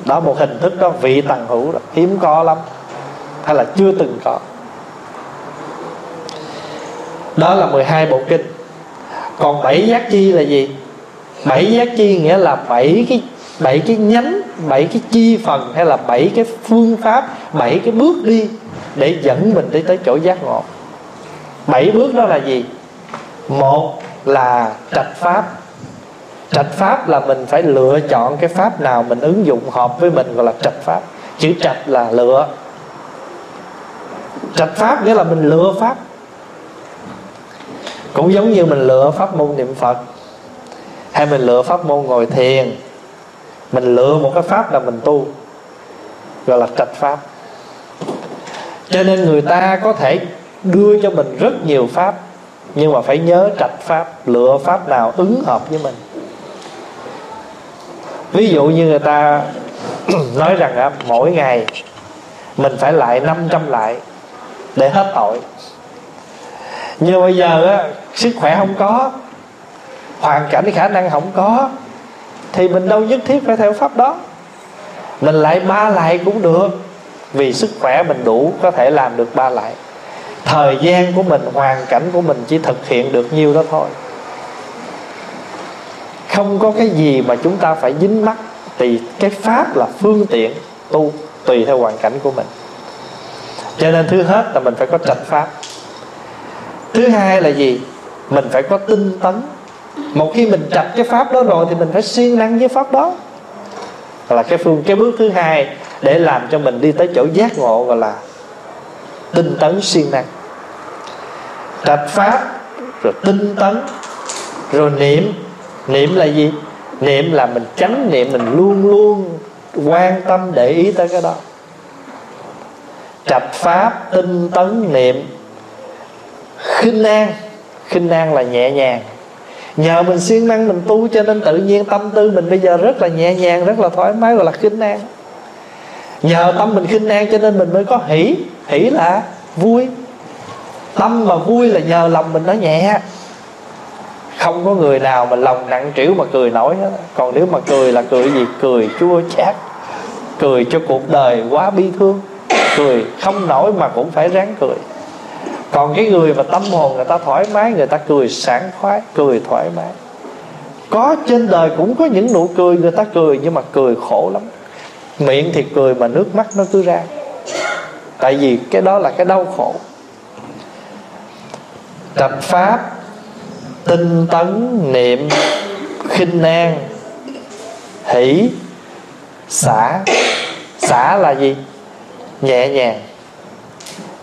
đó một hình thức đó, vị tần hữu đó, hiếm có lắm, hay là chưa từng có. Đó là 12 bộ kinh còn bảy giác chi là gì? Bảy giác chi nghĩa là bảy cái bảy cái nhánh, bảy cái chi phần hay là bảy cái phương pháp, bảy cái bước đi để dẫn mình đi tới chỗ giác ngộ. Bảy bước đó là gì? Một là trạch pháp. Trạch pháp là mình phải lựa chọn cái pháp nào mình ứng dụng hợp với mình, gọi là trạch pháp. Chữ trạch là lựa. Trạch pháp nghĩa là mình lựa pháp cũng giống như mình lựa pháp môn niệm phật hay mình lựa pháp môn ngồi thiền mình lựa một cái pháp là mình tu gọi là trạch pháp. Cho nên người ta có thể đưa cho mình rất nhiều pháp nhưng mà phải nhớ trạch pháp lựa pháp nào ứng hợp với mình. Ví dụ như người ta nói rằng á, mỗi ngày mình phải lại 500 lại để hết tội nhưng bây giờ á, sức khỏe không có hoàn cảnh khả năng không có thì mình đâu nhất thiết phải theo pháp đó. Mình lại ba lại cũng được vì sức khỏe mình đủ có thể làm được ba lại. Thời gian của mình hoàn cảnh của mình chỉ thực hiện được nhiêu đó thôi. Không có cái gì mà chúng ta phải dính mắc thì cái pháp là phương tiện tu tùy theo hoàn cảnh của mình. Cho nên thứ hết là mình phải có trạch pháp thứ hai là gì? Mình phải có tinh tấn. Một khi mình trạch cái pháp đó rồi thì mình phải siêng năng với pháp đó. Là cái phương, cái bước thứ hai để làm cho mình đi tới chỗ giác ngộ gọi là tinh tấn siêng năng. Trạch pháp, rồi tinh tấn, rồi niệm. Niệm là gì? Niệm là mình chánh niệm, mình luôn luôn quan tâm để ý tới cái đó. Trạch pháp, tinh tấn, niệm khinh an. Khinh an là nhẹ nhàng. Nhờ mình siêng năng mình tu cho nên tự nhiên tâm tư mình bây giờ rất là nhẹ nhàng, rất là thoải mái, gọi là khinh an. Nhờ tâm mình khinh an cho nên mình mới có hỷ. Hỷ là vui. Tâm mà vui là nhờ lòng mình nó nhẹ. Không có người nào mà lòng nặng trĩu mà cười nổi hết. Còn nếu mà cười là cười gì? Cười chua chát. Cười cho cuộc đời quá bi thương. Cười không nổi mà cũng phải ráng cười còn cái người mà tâm hồn người ta thoải mái, người ta cười sảng khoái, cười thoải mái. Có trên đời cũng có những nụ cười người ta cười, nhưng mà cười khổ lắm. Miệng thì cười mà nước mắt nó cứ ra. Tại vì cái đó là cái đau khổ. Tập pháp, tinh tấn, niệm, khinh an, hỷ, xả. Xả là gì? Nhẹ nhàng.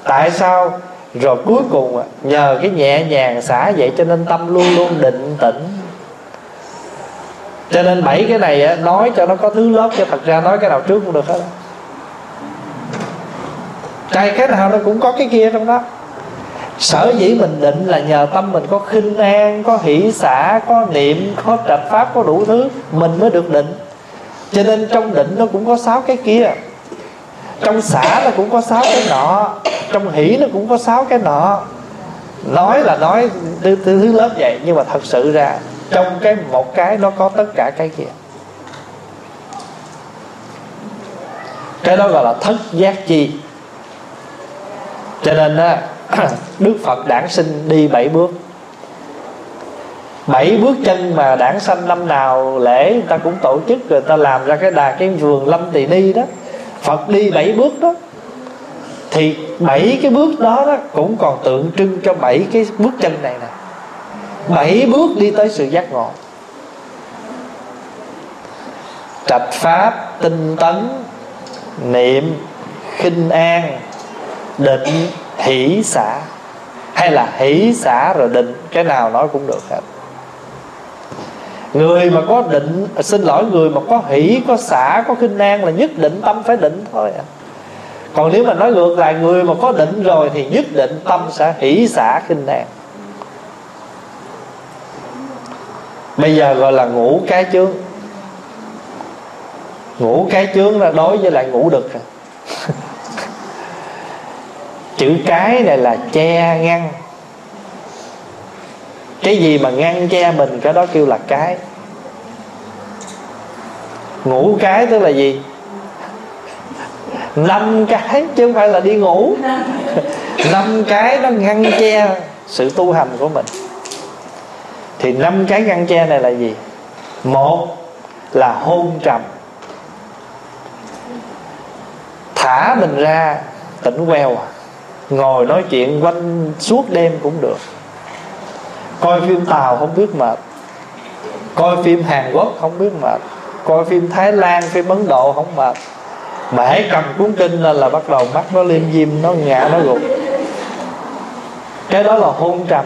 Tại sao rồi cuối cùng nhờ cái nhẹ nhàng xả vậy cho nên tâm luôn luôn định tĩnh. Cho nên bảy cái này nói cho nó có thứ lớp cho thật ra nói cái nào trước cũng được hết. Trai cái nào nó cũng có cái kia trong đó. Sở dĩ mình định là nhờ tâm mình có khinh an, có hỷ xả, có niệm, có trạch pháp, có đủ thứ, mình mới được định. Cho nên trong định nó cũng có sáu cái kia. Trong xả nó cũng có sáu cái nọ trong hỷ nó cũng có sáu cái nọ. Nói là nói thứ, thứ, thứ lớp vậy nhưng mà thật sự ra trong cái một cái nó có tất cả cái kia. Cái đó gọi là thất giác chi. Cho nên á đức phật đản sinh đi bảy bước. Bảy bước chân mà đảng sanh năm nào lễ người ta cũng tổ chức rồi ta làm ra cái đà cái vườn lâm tỳ ni đó. Phật đi bảy bước đó thì bảy cái bước đó, đó cũng còn tượng trưng cho bảy cái bước chân này nè. Bảy bước đi tới sự giác ngộ. Trạch pháp tinh tấn niệm khinh an định hỷ xả. Hay là hỷ xả rồi định cái nào nói cũng được hết. Người mà có định xin lỗi người mà có hỷ có xả có khinh an là nhất định tâm phải định thôi à còn nếu mà nói ngược lại, người mà có định rồi thì nhất định tâm sẽ hỷ xả khinh nạn bây giờ gọi là ngủ cái chướng. Ngủ cái chướng là đối với lại ngủ được rồi. Chữ cái này là che ngăn. Cái gì mà ngăn che mình, cái đó kêu là cái. Ngủ cái tức là gì? Năm cái chứ không phải là đi ngủ. Năm cái nó ngăn che sự tu hành của mình. Thì năm cái ngăn che này là gì? Một là hôn trầm. Thả mình ra tỉnh queo à. Ngồi nói chuyện quanh suốt đêm cũng được. Coi phim tàu không biết mệt. Coi phim hàn quốc không biết mệt. Coi phim thái lan phim ấn độ không mệt mà hãy cầm cuốn kinh lên là bắt đầu mắt nó liêm diêm, nó ngã, nó gục. Cái đó là hôn trầm.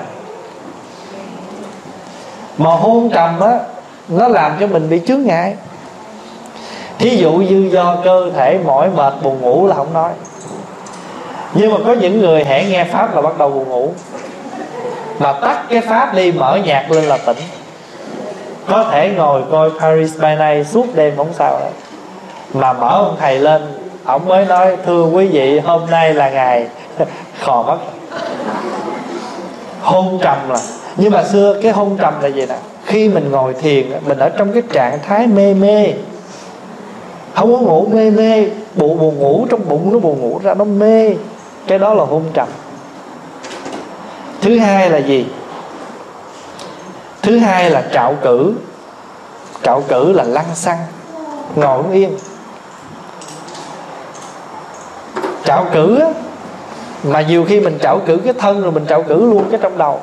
Mà hôn trầm á, nó làm cho mình bị chướng ngại. Thí dụ như do cơ thể mỏi mệt, buồn ngủ là không nói. Nhưng mà có những người hãy nghe pháp là bắt đầu buồn ngủ. Mà tắt cái pháp đi, mở nhạc lên là tỉnh. Có thể ngồi coi Paris by Night suốt đêm không sao hết mà mở ông thầy lên, ông mới nói, thưa quý vị, hôm nay là ngày khò mất hôn trầm là. Nhưng mà xưa cái hôn trầm là gì nè? Khi mình ngồi thiền, mình ở trong cái trạng thái mê mê. Không có ngủ mê mê, bộ buồn ngủ trong bụng nó buồn ngủ ra nó mê. Cái đó là hôn trầm. Thứ hai là gì? Thứ hai là trạo cử. Trạo cử là lăn xăng, ngồi không yên. Trảo cử á. Mà nhiều khi mình trảo cử cái thân rồi mình trảo cử luôn cái trong đầu.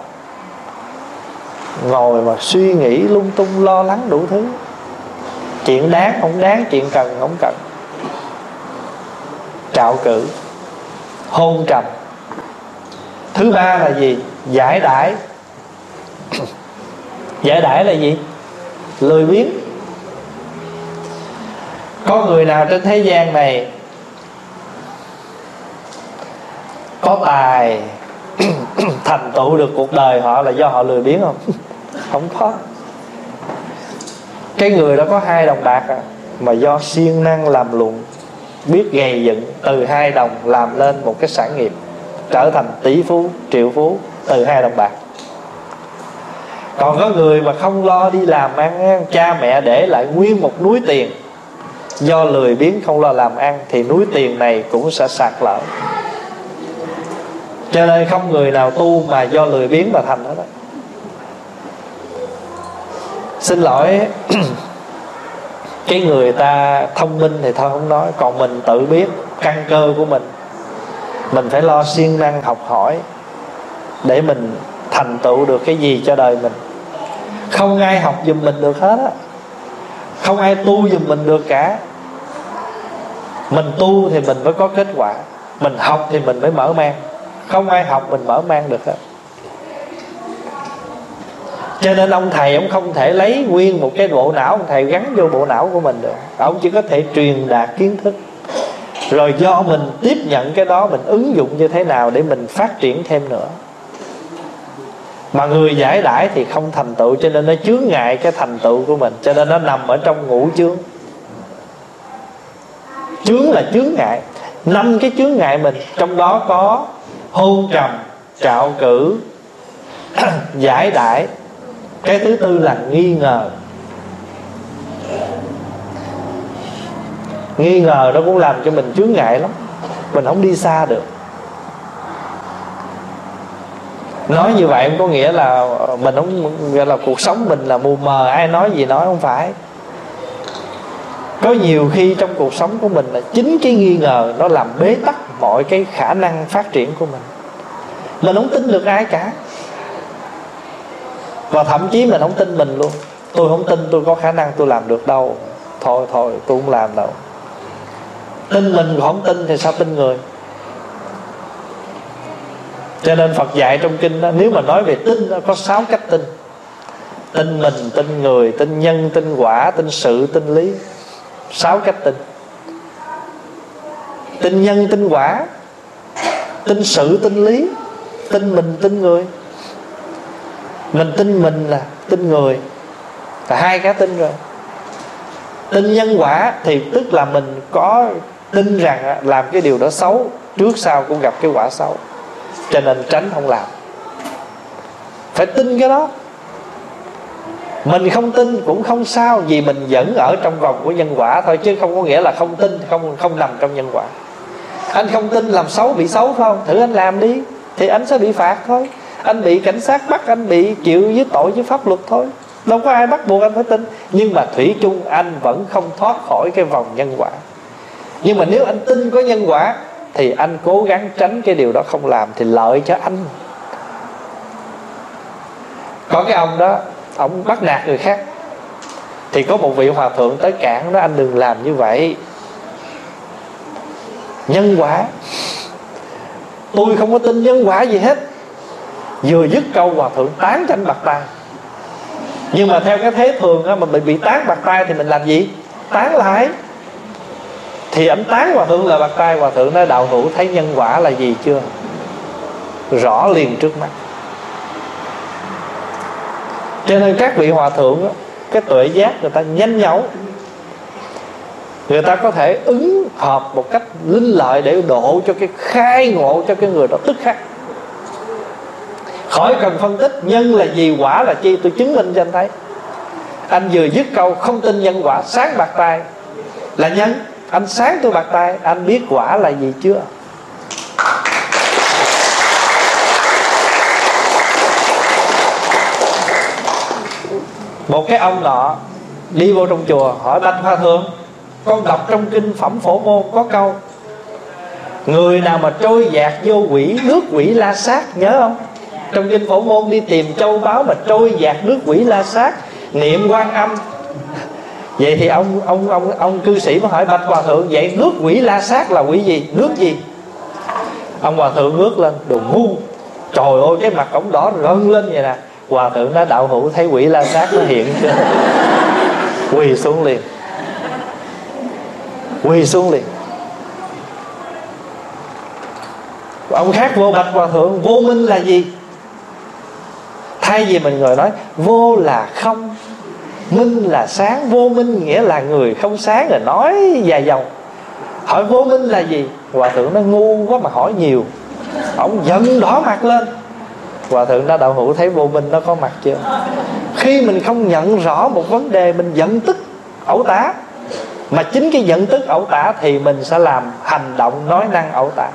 Ngồi mà suy nghĩ, lung tung, lo lắng đủ thứ. Chuyện đáng không đáng, chuyện cần không cần. Trạo cử. Hôn trầm. Thứ ba là gì? Giải đãi. Giải đãi là gì? Lười biếng. Có người nào trên thế gian này có tài thành tựu được cuộc đời họ là do họ lười biếng không? Không có. Cái người đó có hai đồng bạc à, mà do siêng năng làm luận biết gầy dựng từ hai đồng làm lên một cái sản nghiệp trở thành tỷ phú triệu phú từ hai đồng bạc. Còn có người mà không lo đi làm ăn cha mẹ để lại nguyên một núi tiền do lười biếng không lo làm ăn thì núi tiền này cũng sẽ sạt lở cho nên không người nào tu mà do lười biếng mà thành hết đó. Xin lỗi, cái người ta thông minh thì thôi không nói, còn mình tự biết căn cơ của mình. Mình phải lo siêng năng học hỏi để mình thành tựu được cái gì cho đời mình. Không ai học giùm mình được hết á. Không ai tu giùm mình được cả. Mình tu thì mình mới có kết quả. Mình học thì mình mới mở mang không ai học mình mở mang được hết cho nên ông thầy ông không thể lấy nguyên một cái bộ não, ông thầy gắn vô bộ não của mình được. Ông chỉ có thể truyền đạt kiến thức. Rồi do mình tiếp nhận cái đó, mình ứng dụng như thế nào để mình phát triển thêm nữa. Mà người giải đãi thì không thành tựu, cho nên nó chướng ngại cái thành tựu của mình, cho nên nó nằm ở trong ngũ chướng. Chướng là chướng ngại. Năm cái chướng ngại mình, trong đó có hôn trầm, trạo cử, giải đãi. Cái thứ tư là nghi ngờ. Nghi ngờ nó cũng làm cho mình chướng ngại lắm. Mình không đi xa được. Nói như vậy không có nghĩa là ờ, mình không, gọi là cuộc sống mình là mù mờ, ai nói gì nói không phải. Có nhiều khi trong cuộc sống của mình là chính cái nghi ngờ nó làm bế tắc mọi cái khả năng phát triển của mình. Mình không tin được ai cả. Và thậm chí mình không tin mình luôn. Tôi không tin tôi có khả năng tôi làm được đâu. Thôi thôi tôi không làm đâu. Tin mình không tin thì sao tin người? Cho nên Phật dạy trong kinh đó, nếu mà nói về tin đó, có sáu cách tin. Tin mình tin người tin nhân tin quả tin sự tin lý. Sáu cách tin tin nhân, tin quả, tin sự, tin lý, tin mình, tin người. Mình tin mình là tin người. Là hai cái tin rồi. Tin nhân quả thì tức là mình có tin rằng làm cái điều đó xấu trước sau cũng gặp cái quả xấu. Cho nên tránh không làm. Phải tin cái đó. Mình không tin cũng không sao vì mình vẫn ở trong vòng của nhân quả thôi, chứ không có nghĩa là không tin, không không nằm trong nhân quả anh không tin làm xấu bị xấu phải không? Thử anh làm đi. Thì anh sẽ bị phạt thôi. Anh bị cảnh sát bắt, anh bị chịu với tội với pháp luật thôi. Đâu có ai bắt buộc anh phải tin. Nhưng mà thủy chung, anh vẫn không thoát khỏi cái vòng nhân quả. Nhưng mà nếu anh tin có nhân quả, thì anh cố gắng tránh cái điều đó không làm thì lợi cho anh. Có cái ông đó, ông bắt nạt người khác. Thì có một vị hòa thượng tới cản đó, anh đừng làm như vậy nhân quả. Tôi không có tin nhân quả gì hết. Vừa dứt câu hòa thượng tán tranh bạc tay nhưng mà theo cái thế thường á, mà mình bị tán bạc tay thì mình làm gì? Tán lại. Thì ảnh tán hòa thượng là bạc tay hòa thượng nói, đạo hữu, thấy nhân quả là gì chưa? Rõ liền trước mắt. Cho nên các vị hòa thượng cái tuệ giác người ta nhanh nhẩu người ta có thể ứng hợp một cách linh lợi để độ cho cái khai ngộ cho cái người đó tức khắc. Khỏi cần phân tích nhân là gì, quả là chi, tôi chứng minh cho anh thấy. Anh vừa dứt câu không tin nhân quả, sáng bạc tay là nhân, anh sáng tôi bạc tay anh biết quả là gì chưa? Một cái ông nọ đi vô trong chùa, hỏi banh hoa thương con đọc trong kinh phẩm phổ môn có câu, người nào mà trôi dạt vô quỷ, nước quỷ la sát nhớ không? Trong kinh phổ môn đi tìm châu báu mà trôi dạt nước quỷ la sát, niệm quan âm. Vậy thì ông ông ông ông cư sĩ mới hỏi, bạch hòa thượng, vậy nước quỷ la sát là quỷ gì? Nước gì? Ông hòa thượng ngước lên, đồ ngu. Trời ơi, cái mặt ổng đỏ rơn lên vậy nè. Hòa thượng nó đạo hữu, thấy quỷ la sát nó hiện chưa? Quỳ xuống liền quỳ xuống liền. Ông khác vô bạch hòa thượng, vô minh là gì? Thay vì mình ngồi nói, vô là không, minh là sáng, vô minh nghĩa là người không sáng rồi nói dài dòng. Hỏi vô minh là gì? Hòa thượng nó ngu quá mà hỏi nhiều. Ông giận đỏ mặt lên. Hòa thượng đã đạo hữu thấy vô minh nó có mặt chưa? Khi mình không nhận rõ một vấn đề, mình giận tức, ẩu tá mà chính cái nhận thức ẩu tả thì mình sẽ làm hành động nói năng ẩu tả.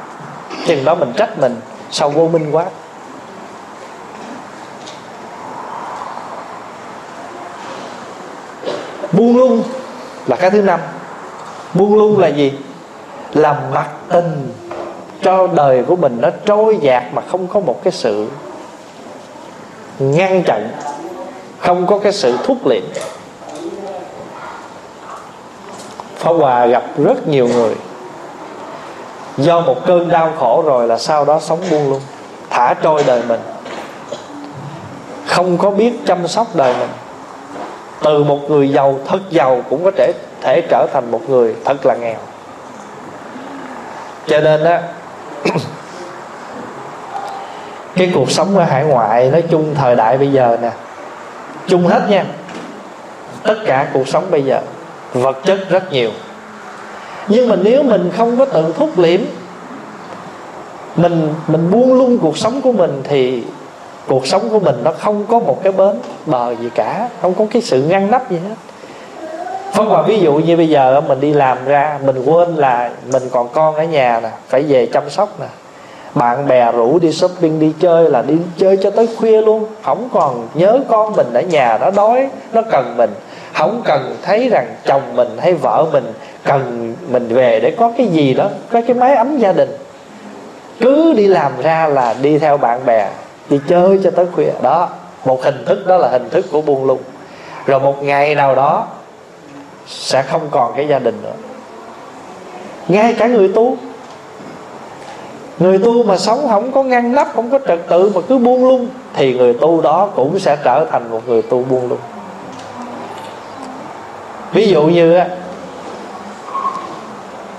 Chừng đó mình trách mình sao vô minh quá. Buông lung là cái thứ năm. Buông lung là gì? Là mặc tình. Cho đời của mình nó trôi dạt mà không có một cái sự ngăn chặn, không có cái sự thúc liệm. Pháp Hòa gặp rất nhiều người. Do một cơn đau khổ rồi là sau đó sống buông luôn Thả trôi đời mình. Không có biết chăm sóc đời mình. Từ một người giàu thật giàu Cũng có thể, thể trở thành một người thật là nghèo. Cho nên á cái cuộc sống ở hải ngoại nói chung thời đại bây giờ nè chung hết nha. Tất cả cuộc sống bây giờ vật chất rất nhiều. Nhưng mà nếu mình không có tự thúc liễm, mình mình buông lung cuộc sống của mình thì cuộc sống của mình nó không có một cái bến bờ gì cả, không có cái sự ngăn nắp gì hết. Vâng, Phân hòa ví dụ như bây giờ mình đi làm ra, Mình quên là mình còn con ở nhà nè, Phải về chăm sóc nè. Bạn bè rủ đi shopping, đi chơi là đi chơi cho tới khuya luôn. Không còn nhớ con mình ở nhà, nó đói, nó cần mình không cần thấy rằng chồng mình hay vợ mình cần mình về để có cái gì đó, có cái mái ấm gia đình. Cứ đi làm ra là đi theo bạn bè, đi chơi cho tới khuya. Đó, một hình thức đó là hình thức của buông lung. Rồi một ngày nào đó sẽ không còn cái gia đình nữa. Ngay cả người tu. Người tu mà sống không có ngăn nắp, không có trật tự mà cứ buông lung, thì người tu đó cũng sẽ trở thành một người tu buông lung ví dụ như á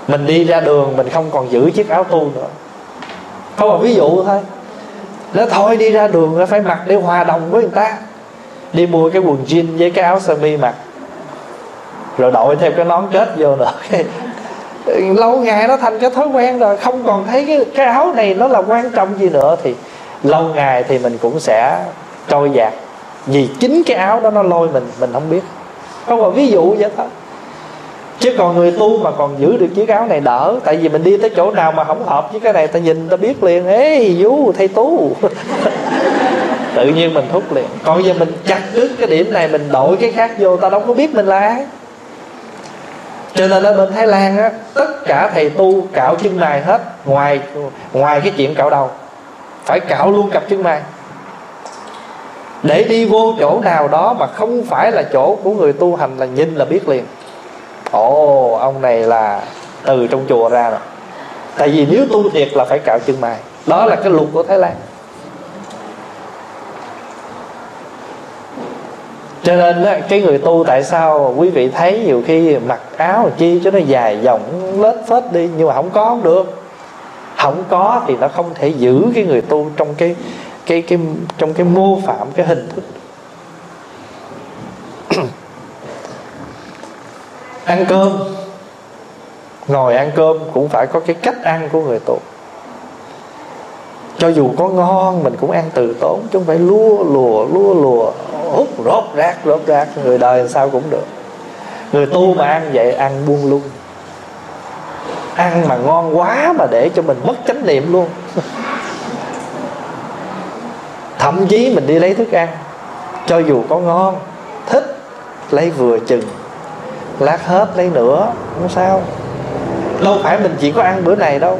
mình đi ra đường mình không còn giữ chiếc áo tu nữa. Không là ví dụ thôi. Nó thôi đi ra đường nó phải mặc để hòa đồng với người ta. Đi mua cái quần jean với cái áo sơ mi mặc. Rồi đội thêm cái nón kết vô nữa. Lâu ngày nó thành cái thói quen rồi không còn thấy cái, cái áo này nó là quan trọng gì nữa thì lâu ngày thì mình cũng sẽ trôi dạt. Vì chính cái áo đó nó lôi mình mình không biết không là ví dụ vậy thôi. Chứ còn người tu mà còn giữ được chiếc áo này đỡ, tại vì mình đi tới chỗ nào mà không hợp với cái này, ta nhìn ta biết liền. Ê, vú, thầy tu. Tự nhiên mình thúc liền. Còn giờ mình chặt đứt cái điểm này, mình đổi cái khác vô ta đâu có biết mình là ai. Cho nên ở bên thái lan á, tất cả thầy tu cạo chân mày hết, ngoài ngoài cái chuyện cạo đầu. Phải cạo luôn cặp chân mày để đi vô chỗ nào đó mà không phải là chỗ của người tu hành là nhìn là biết liền. Ồ ông này là từ trong chùa ra rồi. Tại vì nếu tu thiệt là phải cạo chân mày. Đó là cái luật của thái lan. Cho nên á, cái người tu tại sao quý vị thấy nhiều khi mặc áo chi cho nó dài dòng lết phết đi nhưng mà không có không được. Không có thì nó không thể giữ cái người tu trong cái cái cái, trong cái mô phạm, cái hình thức. Ăn cơm. Ngồi ăn cơm cũng phải có cái cách ăn của người tu cho dù có ngon, mình cũng ăn từ tốn, chứ không phải lúa lùa lúa lùa, hút rốt rác rốt rác. Người đời làm sao cũng được. Người tu mà ăn vậy, ăn buông luôn ăn mà ngon quá mà để cho mình mất chánh niệm luôn thậm chí mình đi lấy thức ăn, cho dù có ngon, thích, lấy vừa chừng, lát hết lấy nữa, không sao. Đâu phải mình chỉ có ăn bữa này đâu.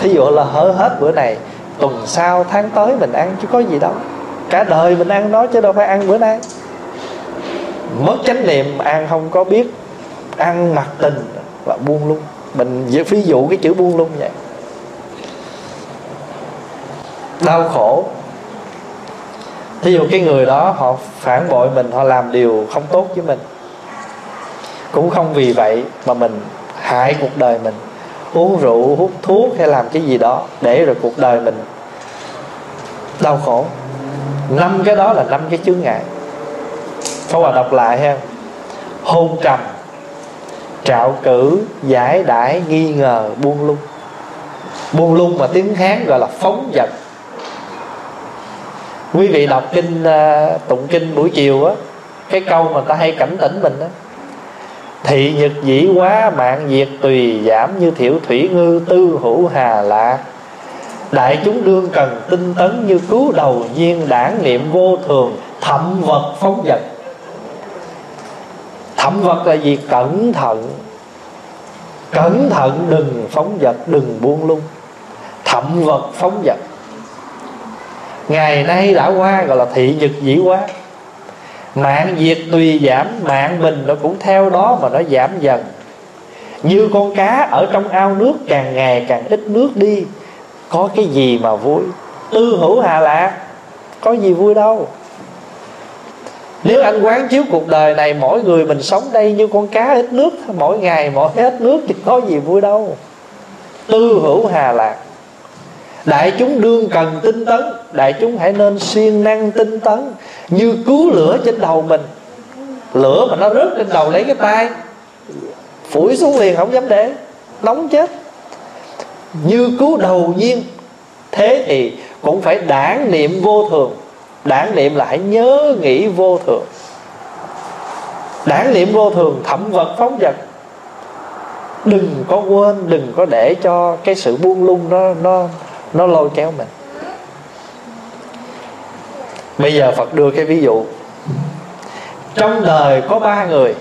Thí dụ là hở hết bữa này, tuần sau, tháng tới mình ăn chứ có gì đâu. Cả đời mình ăn nó chứ đâu phải ăn bữa nay. Mất chánh niệm ăn không có biết, ăn mặc tình và buông luôn mình ví dụ cái chữ buông luôn vậy. Đau khổ thí dụ cái người đó họ phản bội mình, họ làm điều không tốt với mình. Cũng không vì vậy mà mình hại cuộc đời mình. Uống rượu, hút thuốc hay làm cái gì đó để rồi cuộc đời mình đau khổ. Năm cái đó là năm cái chướng ngại. Phó Hòa đọc lại ha. Hôn trầm, Trạo cử, Giải đãi, nghi ngờ, buông lung. Buông lung mà tiếng Hán gọi là phóng dật. Quý vị đọc kinh à, Tụng kinh buổi chiều á, Cái câu mà ta hay cảnh tỉnh mình đó Thị nhật dĩ quá mạng diệt tùy giảm Như thiểu thủy ngư tư hữu hà lạc. Đại chúng đương cần tinh tấn Như cứu đầu nhiên đảng niệm vô thường Thậm vật phóng vật. Thậm vật là gì? Cẩn thận. Cẩn thận đừng phóng vật, Đừng buông lung. Thậm vật phóng vật. Ngày nay đã qua gọi là thị nhật dĩ quá Mạng diệt tùy giảm, Mạng mình nó cũng theo đó mà nó giảm dần. Như con cá ở trong ao nước, Càng ngày càng ít nước đi. Có cái gì mà vui? Tư hữu hà lạc, Có gì vui đâu. Nếu anh quán chiếu cuộc đời này, mỗi người mình sống đây như con cá ít nước, mỗi ngày mỗi hết nước thì có gì vui đâu. Tư hữu hà lạc đại chúng đương cần tinh tấn, đại chúng hãy nên siêng năng tinh tấn, như cứu lửa trên đầu mình. Lửa mà nó rớt trên đầu lấy cái tay, phủi xuống liền không dám để, nóng chết. Như cứu đầu nhiên, thế thì cũng phải đản niệm vô thường. Đản niệm là hãy nhớ nghĩ vô thường. Đản niệm vô thường, thẩm vật phóng vật. Đừng có quên, đừng có để cho cái sự buông lung nó nó nó lôi kéo mình. Bây giờ phật đưa cái ví dụ. Trong đời có ba người.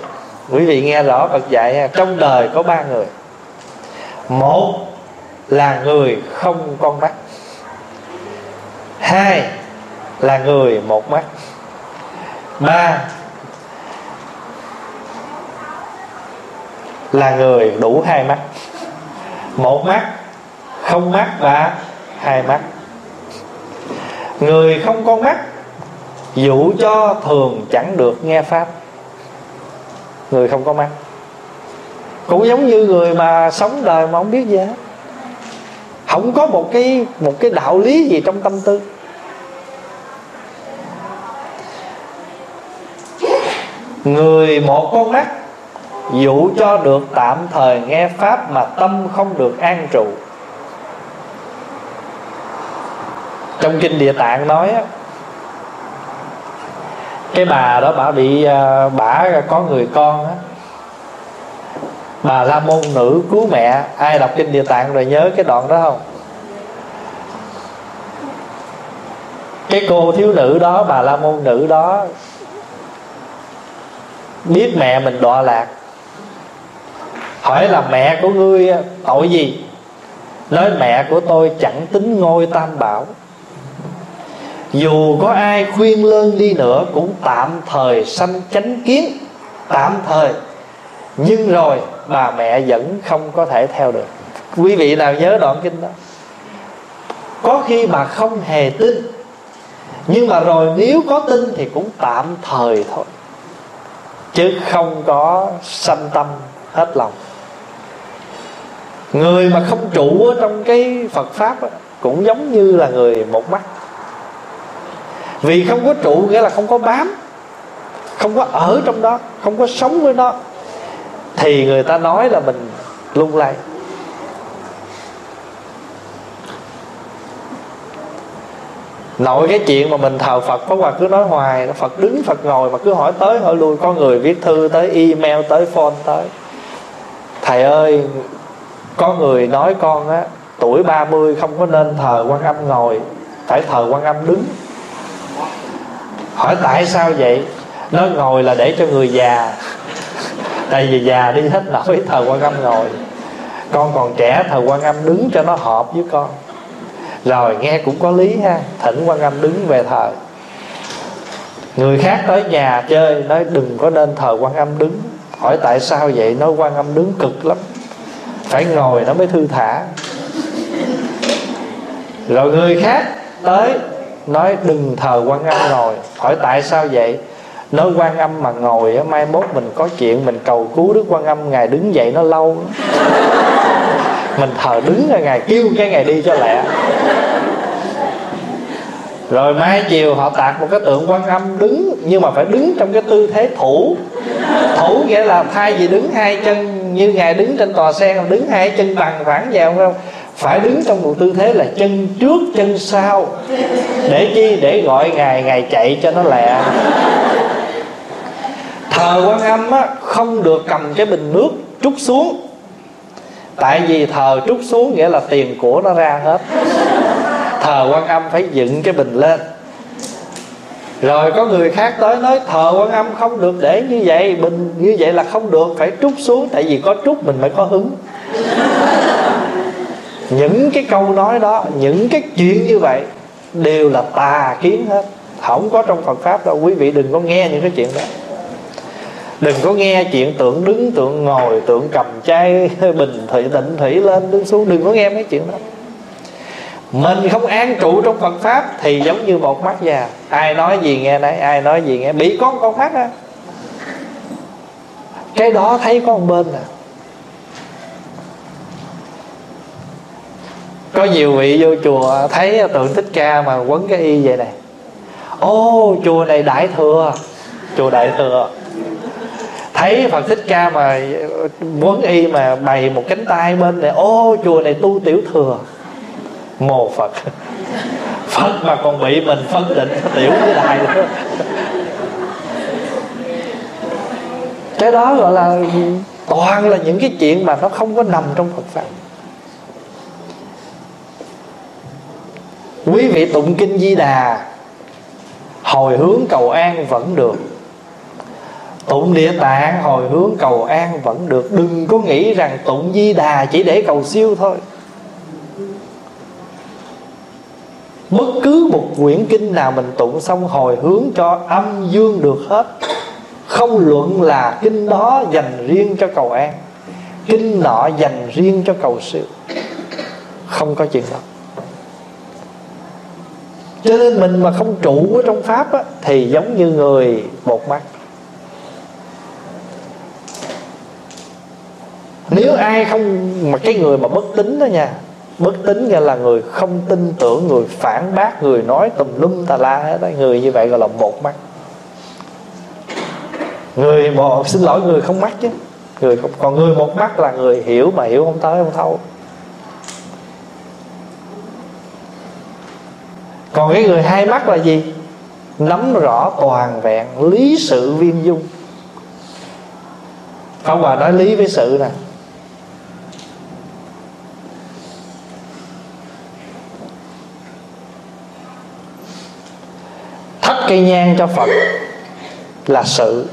Quý vị nghe rõ phật dạy ha. Trong đời có ba người. Một là người không con mắt. Hai là người một mắt. Ba là người đủ hai mắt. Một mắt, không mắt và hai mắt. Người không con mắt, dụ cho thường chẳng được nghe pháp. Người không có mắt. Cũng giống như người mà sống đời mà không biết gì hết. Không có một cái một cái đạo lý gì trong tâm tư. Người một con mắt, dụ cho được tạm thời nghe pháp mà tâm không được an trụ. Trong kinh địa tạng nói á, cái bà đó bà bị bà có người con á. Bà la môn nữ cứu mẹ, ai đọc kinh địa tạng rồi nhớ cái đoạn đó không? Cái cô thiếu nữ đó, bà la môn nữ đó, biết mẹ mình đọa lạc. Hỏi là mẹ của ngươi tội gì? Nói mẹ của tôi chẳng tính ngôi tam bảo dù có ai khuyên lơn đi nữa cũng tạm thời sanh chánh kiến. Tạm thời. Nhưng rồi bà mẹ vẫn không có thể theo được. Quý vị nào nhớ đoạn kinh đó? Có khi bà không hề tin. Nhưng mà rồi nếu có tin thì cũng tạm thời thôi. Chứ không có sanh tâm hết lòng. Người mà không trụ ở trong cái phật pháp đó, cũng giống như là người một mắt vì không có trụ nghĩa là không có bám, không có ở trong đó, không có sống với nó. Thì người ta nói là mình lung lay. Nội cái chuyện mà mình thờ phật có quà cứ nói hoài phật đứng, phật ngồi mà cứ hỏi tới, hỏi lui. Có người viết thư tới, email tới, phone tới. Thầy ơi, có người nói con á, tuổi 30 không có nên thờ quan âm ngồi, phải thờ quan âm đứng hỏi tại sao vậy? Nó ngồi là để cho người già. Tại vì già đi hết nổi thờ quan âm ngồi. Con còn trẻ, thờ quan âm đứng cho nó hợp với con. Rồi, nghe cũng có lý ha. Thỉnh quan âm đứng về thờ. Người khác tới nhà chơi, nói đừng có nên thờ quan âm đứng. Hỏi tại sao vậy? Nói quan âm đứng cực lắm. Phải ngồi nó mới thư thả. Rồi người khác tới nói đừng thờ quan âm ngồi. Hỏi tại sao vậy? Nói quan âm mà ngồi á, mai mốt mình có chuyện mình cầu cứu đức quan âm, ngài đứng dậy nó lâu. Mình thờ đứng rồi ngài kêu cái ngày đi cho lẹ. Rồi mai chiều họ tạc một cái tượng quan âm đứng, nhưng mà phải đứng trong cái tư thế thủ. Thủ nghĩa là thay vì đứng hai chân như ngài đứng trên tòa sen đứng hai chân bằng phẳng vào, không? Phải đứng trong một tư thế là chân trước chân sau để chi? Để gọi ngài ngài chạy cho nó lẹ. Thờ quan âm á, không được cầm cái bình nước trút xuống. Tại vì thờ trút xuống nghĩa là tiền của nó ra hết. Thờ quan âm phải dựng cái bình lên. Rồi có người khác tới nói thờ quan âm không được để như vậy bình như vậy là không được phải trút xuống tại vì có trút mình mới có hứng những cái câu nói đó, những cái chuyện như vậy đều là tà kiến hết. Không có trong Phật pháp đâu. Quý vị đừng có nghe những cái chuyện đó. Đừng có nghe chuyện tượng đứng tượng ngồi tượng cầm chai bình thủy tịnh thủy lên, đứng xuống. Đừng có nghe mấy chuyện đó. Mình không an trụ trong Phật pháp thì giống như một mắt già. Ai nói gì nghe nấy, ai nói gì nghe. Bị con con mắt á. Cái đó thấy có một bên à. Có nhiều vị vô chùa thấy tượng thích ca mà quấn cái y vậy này. Ô, chùa này đại thừa. Chùa đại thừa. Thấy phật thích ca mà quấn y mà bày một cánh tay bên này. Ô, chùa này tu tiểu thừa. Mồ phật. Phật mà còn bị mình phân định tiểu với đại nữa cái đó gọi là toàn là những cái chuyện mà nó không có nằm trong phật pháp. Quý vị tụng kinh di đà, hồi hướng cầu an vẫn được. Tụng địa tạng, hồi hướng cầu an vẫn được. Đừng có nghĩ rằng tụng di đà chỉ để cầu siêu thôi. Bất cứ một quyển kinh nào mình tụng xong hồi hướng cho âm dương được hết. Không luận là kinh đó dành riêng cho cầu an, kinh nọ dành riêng cho cầu siêu. Không có chuyện đó cho nên mình mà không trụ ở trong pháp á, thì giống như người một mắt. Nếu ai không mà cái người mà bất tín đó nha bất tín nghĩa là người không tin tưởng người phản bác người nói tùm lum tà la hết đó người như vậy gọi là một mắt. Người một xin lỗi người không mắt chứ. Người không, còn người một mắt là người hiểu mà hiểu không tới không thấu. Còn cái người hai mắt là gì? Nắm rõ toàn vẹn lý sự viên dung. Ông bà nói lý với sự nè. Thắp cây nhang cho phật là sự.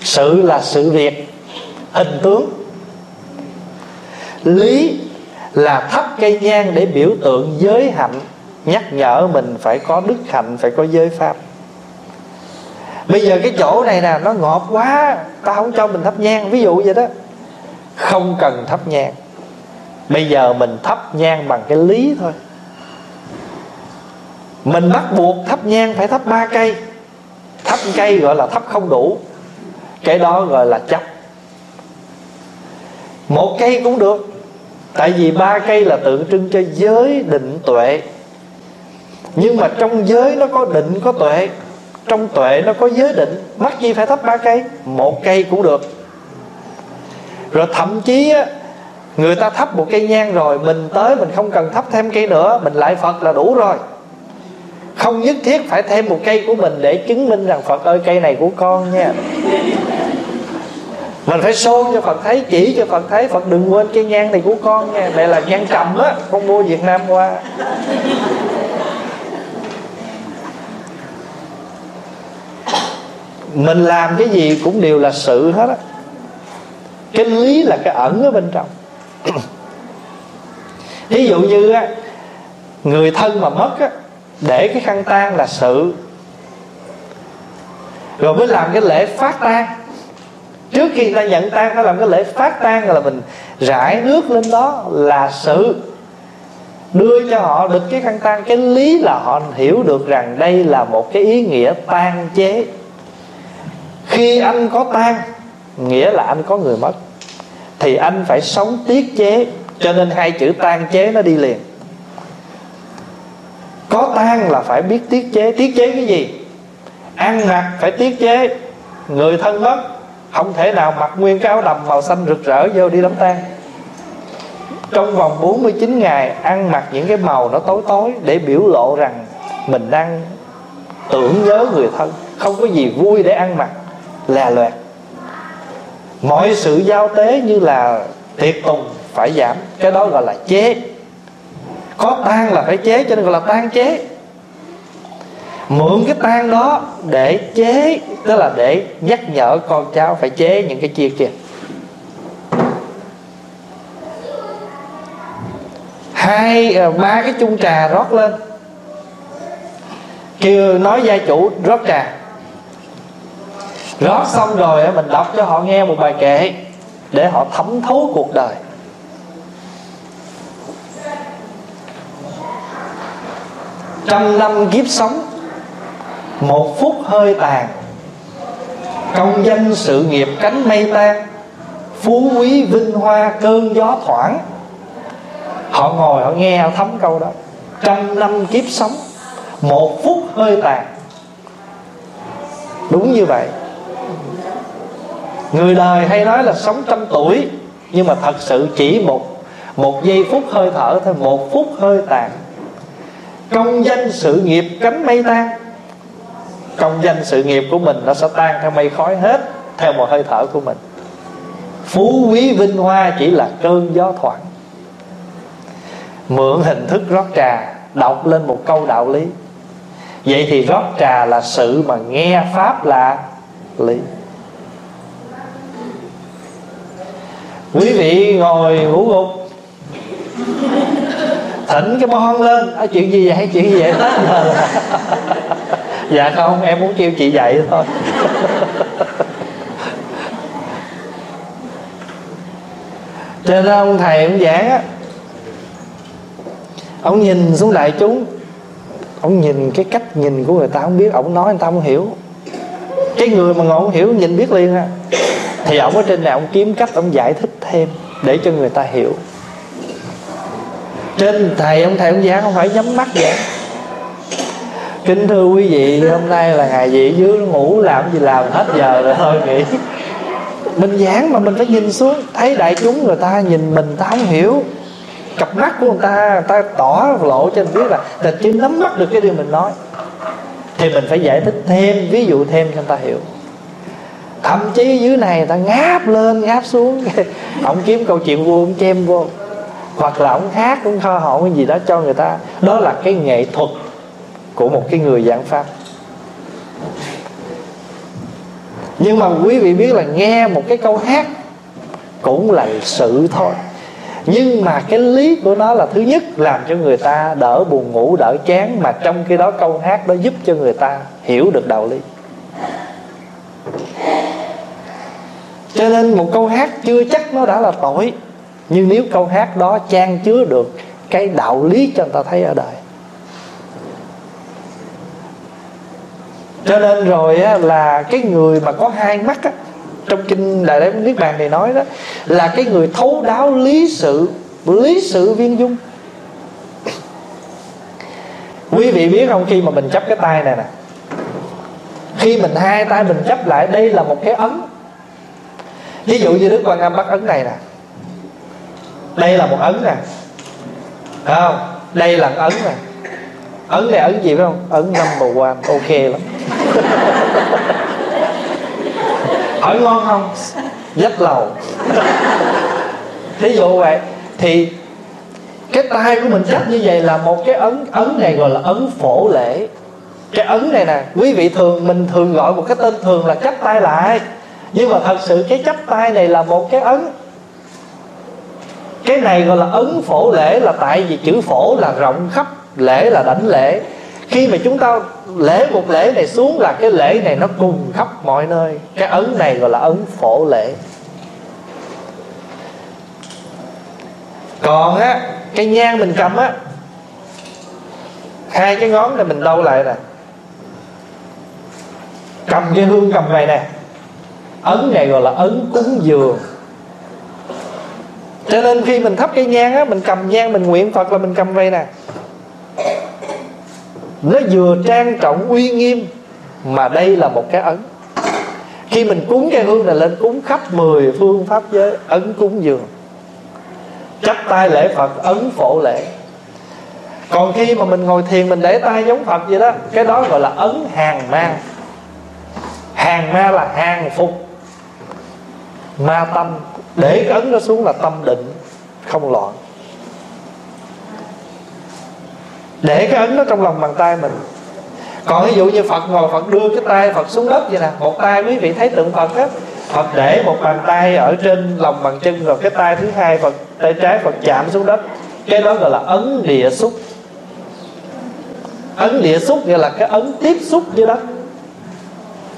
Sự là sự việc, hình tướng. Lý là thắp cây nhang để biểu tượng giới hạnh nhắc nhở mình phải có đức hạnh, phải có giới pháp. Bây giờ cái chỗ này nè, nó ngọt quá, ta không cho mình thắp nhang, ví dụ vậy đó. Không cần thắp nhang. Bây giờ mình thắp nhang bằng cái lý thôi. Mình bắt buộc thắp nhang phải thắp ba cây. Thắp cây gọi là thắp không đủ. Cái đó gọi là chấp. Một cây cũng được. Tại vì ba cây là tượng trưng cho giới định tuệ nhưng mà trong giới nó có định, có tuệ. Trong tuệ nó có giới định. Mắc gì phải thắp ba cây? Một cây cũng được. Rồi thậm chí á, người ta thắp một cây nhang rồi, mình tới mình không cần thắp thêm cây nữa, mình lại phật là đủ rồi. Không nhất thiết phải thêm một cây của mình để chứng minh rằng phật ơi, cây này của con nha. Mình phải xôn cho phật thấy, chỉ cho phật thấy. Phật đừng quên cây nhang này của con nha. Đây là nhang trầm á, con mua việt nam qua. Mình làm cái gì cũng đều là sự hết á. Cái lý là cái ẩn ở bên trong. Ví dụ như á, người thân mà mất á, để cái khăn tang là sự. Rồi mới làm cái lễ phát tang. Trước khi ta nhận tang, phải làm cái lễ phát tang là mình rải nước lên đó là sự. Đưa cho họ được cái khăn tang. Cái lý là họ hiểu được rằng đây là một cái ý nghĩa tan chế khi anh có tang, nghĩa là anh có người mất, thì anh phải sống tiết chế, cho nên hai chữ tan chế nó đi liền. Có tang là phải biết tiết chế. Tiết chế cái gì? Ăn mặc phải tiết chế. Người thân mất, không thể nào mặc nguyên cái áo đầm màu xanh rực rỡ vô đi đám tang. Trong vòng 49 ngày, ăn mặc những cái màu nó tối tối để biểu lộ rằng mình đang tưởng nhớ người thân. Không có gì vui để ăn mặc là loẹt, mọi sự giao tế như là tiệc tùng phải giảm cái đó gọi là chế. Có tan là phải chế cho nên gọi là tan chế. Mượn cái tan đó để chế tức là để nhắc nhở con cháu phải chế những cái chia kia hai ờ, ba cái chung trà rót lên. Kêu nói gia chủ rót trà rót xong rồi mình đọc cho họ nghe một bài kệ để họ thấm thấu cuộc đời. Trăm năm kiếp sống, một phút hơi tàn. Công danh sự nghiệp cánh mây tan, phú quý vinh hoa cơn gió thoảng. Họ ngồi họ nghe, họ thấm câu đó. Trăm năm kiếp sống, một phút hơi tàn. Đúng như vậy người đời hay nói là sống trăm tuổi, nhưng mà thật sự chỉ một một giây phút hơi thở thôi, một phút hơi tàn. Công danh sự nghiệp cánh mây tan công danh sự nghiệp của mình nó sẽ tan theo mây khói hết, theo một hơi thở của mình. Phú quý vinh hoa chỉ là cơn gió thoảng. Mượn hình thức rót trà, đọc lên một câu đạo lý. Vậy thì rót trà là sự mà nghe pháp là lý. Quý vị ngồi ngủ gục. Thỉnh cái bon lên à, chuyện gì vậy chuyện gì vậy? Dạ không em muốn kêu chị dậy thôi. Cho nên ông thầy ông giảng á ông nhìn xuống đại chúng. Ông nhìn cái cách nhìn của người ta không biết ông nói người ta không hiểu. Cái người mà ngồi không hiểu nhìn biết liền à thì ông ở trên này ông kiếm cách ông giải thích thêm để cho người ta hiểu. Trên thầy ông thầy ông giảng không phải nhắm mắt vậy? Kính thưa quý vị hôm nay là ngày gì dưới ngủ làm gì làm hết giờ rồi thôi nghỉ. Mình giảng mà mình phải nhìn xuống thấy đại chúng người ta nhìn mình ta không hiểu. Cặp mắt của người ta người ta tỏ lộ cho mình biết là là chưa nắm bắt được cái điều mình nói. Thì mình phải giải thích thêm ví dụ thêm cho người ta hiểu thậm chí dưới này ta ngáp lên, ngáp xuống. Ông kiếm câu chuyện vô ông chêm vô. Hoặc là ông hát cũng kho hậu cái gì đó cho người ta. Đó là cái nghệ thuật của một cái người giảng pháp. Nhưng mà quý vị biết là nghe một cái câu hát cũng là sự thôi. Nhưng mà cái lý của nó là thứ nhất, làm cho người ta đỡ buồn ngủ, đỡ chán. Mà trong khi đó câu hát đó giúp cho người ta hiểu được đạo lý. Cho nên một câu hát chưa chắc nó đã là tội. Nhưng nếu câu hát đó trang chứa được cái đạo lý cho người ta thấy ở đời. Cho nên rồi á, là cái người mà có hai mắt á, trong kinh đại đế niết bàn này nói đó là cái người thấu đáo lý sự lý sự viên dung. Quý vị biết không khi mà mình chấp cái tay này nè khi mình hai tay mình chấp lại đây là một cái ấn ví dụ như đức quan âm bắt ấn này nè. Đây là một ấn nè. Không? Đây là ấn nè. Ấn này ấn gì phải không? Ấn năm bầu quan. Ok lắm. Hỏi ngon không? Dắt lầu. Thí dụ vậy, thì cái tay của mình chắc như vậy là một cái ấn ấn này gọi là ấn phổ lễ. Cái ấn này nè, quý vị thường, mình thường gọi một cái tên thường là chắp tay lại nhưng mà thật sự cái chấp tay này là một cái ấn. Cái này gọi là ấn phổ lễ là tại vì chữ phổ là rộng khắp, lễ là đảnh lễ. Khi mà chúng ta lễ một lễ này xuống là cái lễ này nó cùng khắp mọi nơi. Cái ấn này gọi là ấn phổ lễ. Còn á, cái nhang mình cầm á, hai cái ngón này mình đâu lại nè. Cầm cái hương cầm này nè ấn này gọi là ấn cúng dường. Cho nên khi mình thắp cây nhang á, mình cầm nhang, mình nguyện phật là mình cầm vậy nè. Nó vừa trang trọng uy nghiêm, mà đây là một cái ấn. Khi mình cúng cây hương này lên, cúng khắp mười phương pháp giới, ấn cúng dường. Chắp tay lễ phật, ấn phổ lễ. Còn khi mà mình ngồi thiền, mình để tay giống phật vậy đó, cái đó gọi là ấn hàng ma. Hàng ma là hàng phục ma tâm, để cái ấn nó xuống là tâm định, không loạn. Để cái ấn nó trong lòng bàn tay mình. Còn ví dụ như phật ngồi phật đưa cái tay phật xuống đất vậy nè, một tay quý vị thấy tượng phật hết phật để một bàn tay ở trên lòng bàn chân, rồi cái tay thứ hai phật, tay trái phật chạm xuống đất. Cái đó gọi là ấn địa xúc. Ấn địa xúc nghĩa là cái ấn tiếp xúc với đất.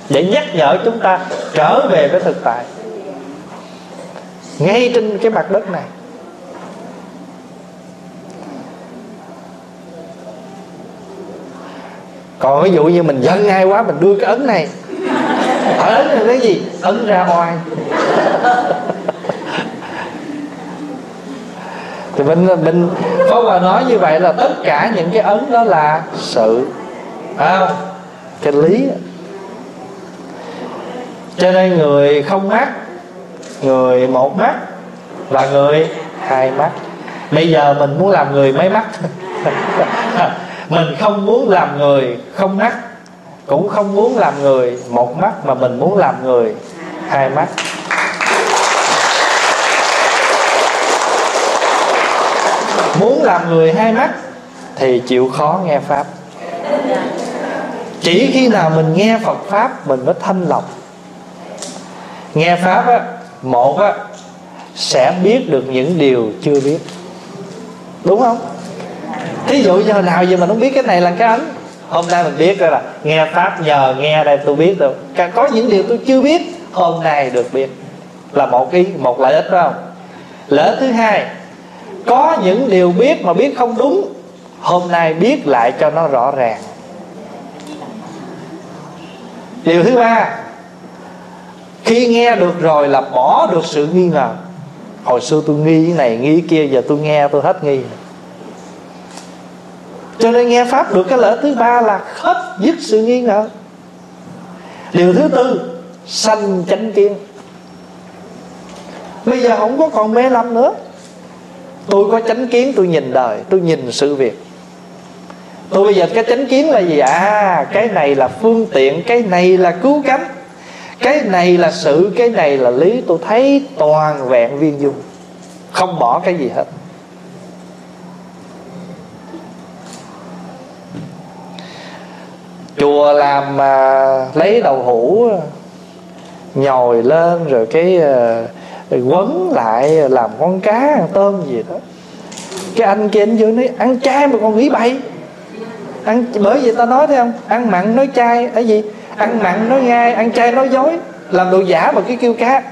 Để nhắc nhở chúng ta trở về với thực tại ngay trên cái mặt đất này. Còn ví dụ như mình giận ai quá mình đưa cái ấn này. Ở ấn là cái gì? Ấn ra oai. Thì mình mình có mà nói như vậy là tất cả những cái ấn đó là sự. À, cái lý. Cho nên người không mắc người một mắt và người hai mắt. Bây giờ mình muốn làm người mấy mắt? Mình không muốn làm người không mắt, cũng không muốn làm người một mắt, mà mình muốn làm người hai mắt. Muốn làm người hai mắt thì chịu khó nghe pháp. Chỉ khi nào mình nghe phật pháp, mình mới thanh lọc. Nghe pháp á một á, sẽ biết được những điều chưa biết. Đúng không? Thí dụ giờ nào giờ mình không biết cái này là cái ánh. Hôm nay mình biết rồi là nghe pháp nhờ, nghe đây tôi biết rồi có những điều tôi chưa biết, hôm nay được biết. Là một cái một lợi ích, phải không? Lợi ích thứ hai, có những điều biết mà biết không đúng, hôm nay biết lại cho nó rõ ràng. Điều thứ ba khi nghe được rồi là bỏ được sự nghi ngờ. Hồi xưa tôi nghi cái này, nghi cái kia, giờ tôi nghe tôi hết nghi. Cho nên nghe pháp được cái lợi thứ ba là hết dứt sự nghi ngờ. Điều thứ tư, sanh chánh kiến. Bây giờ không có còn mê lầm nữa. Tôi có chánh kiến, tôi nhìn đời, tôi nhìn sự việc. Tôi bây giờ cái chánh kiến là gì? À cái này là phương tiện, cái này là cứu cánh cái này là sự, cái này là lý. Tôi thấy toàn vẹn viên dung. Không bỏ cái gì hết. Chùa làm mà lấy đầu hũ, nhồi lên, rồi cái rồi quấn lại, làm con cá, ăn tôm gì đó. Cái anh kia anh vô nói, ăn chay mà còn nghĩ bậy. Ăn, bởi vì ta nói, thấy không? Ăn mặn nói chay, cái gì? Ăn mặn nói ngay ăn chay nói dối làm đồ giả mà cái kêu cá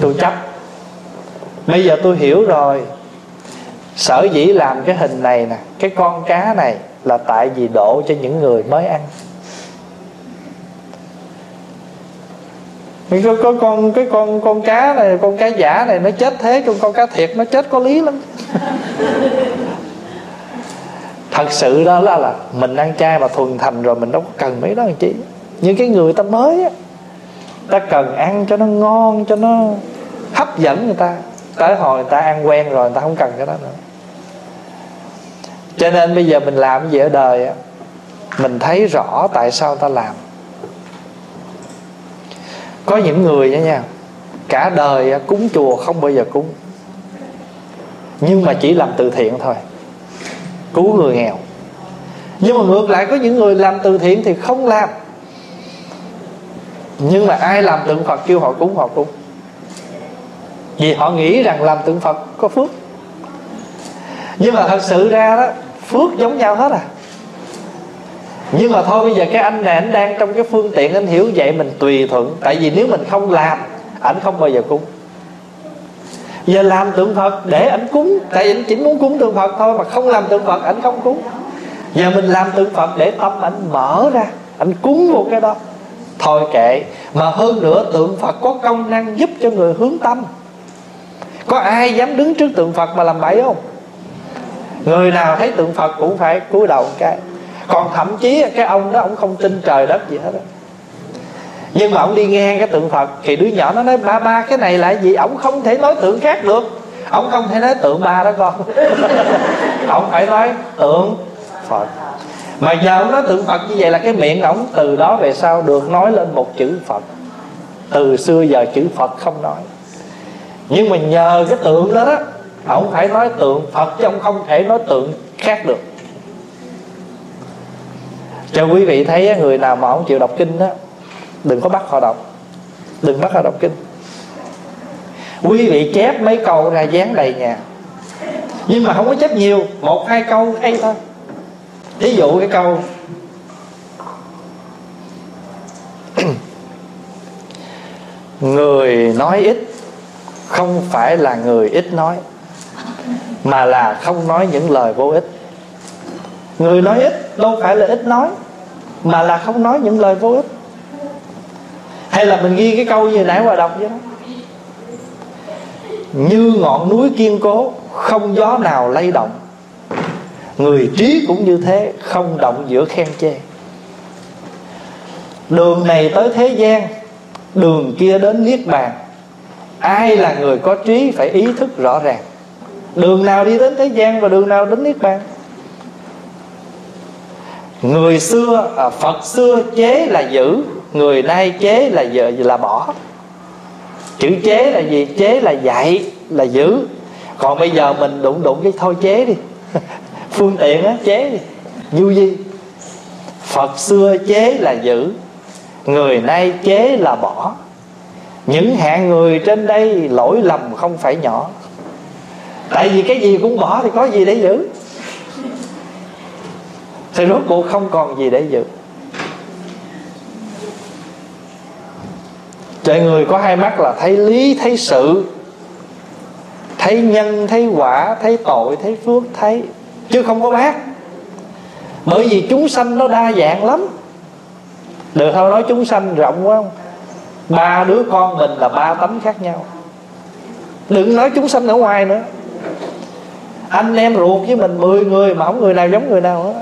tôi chấp. Bây giờ tôi hiểu rồi. Sở dĩ làm cái hình này nè cái con cá này là tại vì độ cho những người mới ăn. Có, có con cái con con cá này con cá giả này nó chết thế con con cá thiệt nó chết có lý lắm thật sự đó là là mình ăn chay mà thuần thành rồi mình đâu có cần mấy đó làm chi những cái người ta mới á, ta cần ăn cho nó ngon, cho nó hấp dẫn người ta. Tới hồi người ta ăn quen rồi người ta không cần cái đó nữa. Cho nên bây giờ mình làm gì ở đời á, mình thấy rõ tại sao ta làm. Có những người đó nha, cả đời cúng chùa không bao giờ cúng. Nhưng mà chỉ làm từ thiện thôi cứu người nghèo. Nhưng mà ngược lại có những người làm từ thiện thì không làm. Nhưng mà ai làm tượng phật kêu họ cúng họ cúng vì họ nghĩ rằng làm tượng phật có phước. Nhưng mà thật sự ra đó, phước giống nhau hết à. Nhưng mà thôi, bây giờ cái anh này, anh đang trong cái phương tiện, anh hiểu vậy, mình tùy thuận. Tại vì nếu mình không làm, ảnh không bao giờ cúng giờ làm tượng phật để ảnh cúng. Tại ảnh chỉ muốn cúng tượng phật thôi mà không làm tượng phật ảnh không cúng. Giờ mình làm tượng phật để tâm ảnh mở ra, ảnh cúng vô cái đó. Thôi kệ, mà hơn nữa tượng phật có công năng giúp cho người hướng tâm. Có ai dám đứng trước tượng phật mà làm bậy không? Người nào thấy tượng phật cũng phải cúi đầu một cái. Còn thậm chí cái ông đó ông không tin trời đất gì hết đó nhưng mà ông đi ngang cái tượng phật, thì đứa nhỏ nó nói, ba ba, cái này là gì? Ông không thể nói tượng khác được. Ông không thể nói tượng ba đó, con. Ông phải nói tượng phật. Mà giờ ông nói tượng phật như vậy là cái miệng ông từ đó về sau được nói lên một chữ phật. Từ xưa giờ chữ phật không nói. Nhưng mà nhờ cái tượng đó đó, ông phải nói tượng phật chứ ông không thể nói tượng khác được. Cho quý vị thấy người nào mà không chịu đọc kinh đó đừng có bắt họ đọc. Đừng bắt họ đọc kinh. Quý vị chép mấy câu ra dán đầy nhà. Nhưng mà không có chép nhiều, một, hai câu, hay thôi. Ví dụ cái câu, người nói ít không phải là người ít nói, mà là không nói những lời vô ích. Người nói ít đâu phải là ít nói, mà là không nói những lời vô ích hay là mình ghi cái câu như nãy qua đọc vậy đó như ngọn núi kiên cố không gió nào lay động. Người trí cũng như thế không động giữa khen chê. Đường này tới thế gian đường kia đến niết bàn. Ai là người có trí phải ý thức rõ ràng. Đường nào đi đến thế gian và đường nào đến niết bàn? Người xưa à, phật xưa chế là giữ người nay chế là giờ là bỏ. Chữ chế là gì? Chế là dạy, là giữ. Còn bây giờ mình đụng đụng cái thôi chế đi. Phương tiện á, chế đi. Du gì? Phật xưa chế là giữ, người nay chế là bỏ. Những hạng người trên đây lỗi lầm không phải nhỏ. Tại vì cái gì cũng bỏ thì có gì để giữ? Thì rốt cuộc không còn gì để giữ. Trời người có hai mắt là thấy lý, thấy sự, Thấy nhân, thấy quả, Thấy tội, thấy phước, thấy Chứ không có bác. Bởi vì chúng sanh nó đa dạng lắm. Được thôi, nói chúng sanh rộng quá không? Ba đứa con mình là ba tánh khác nhau. Đừng nói chúng sanh ở ngoài nữa. Anh em ruột với mình 10 người Mà không người nào giống người nào hết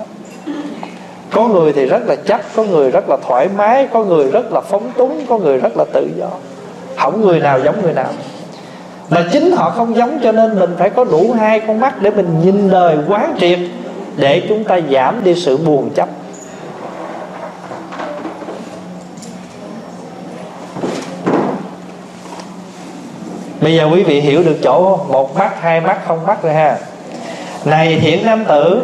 có người thì rất là chắc, có người rất là thoải mái, có người rất là phóng túng, có người rất là tự do. Không người nào giống người nào. Mà chính họ không giống cho nên mình phải có đủ hai con mắt để mình nhìn đời quán triệt, để chúng ta giảm đi sự buồn chấp. Bây giờ quý vị hiểu được chỗ một mắt, hai mắt, không mắt rồi ha. Này thiện nam tử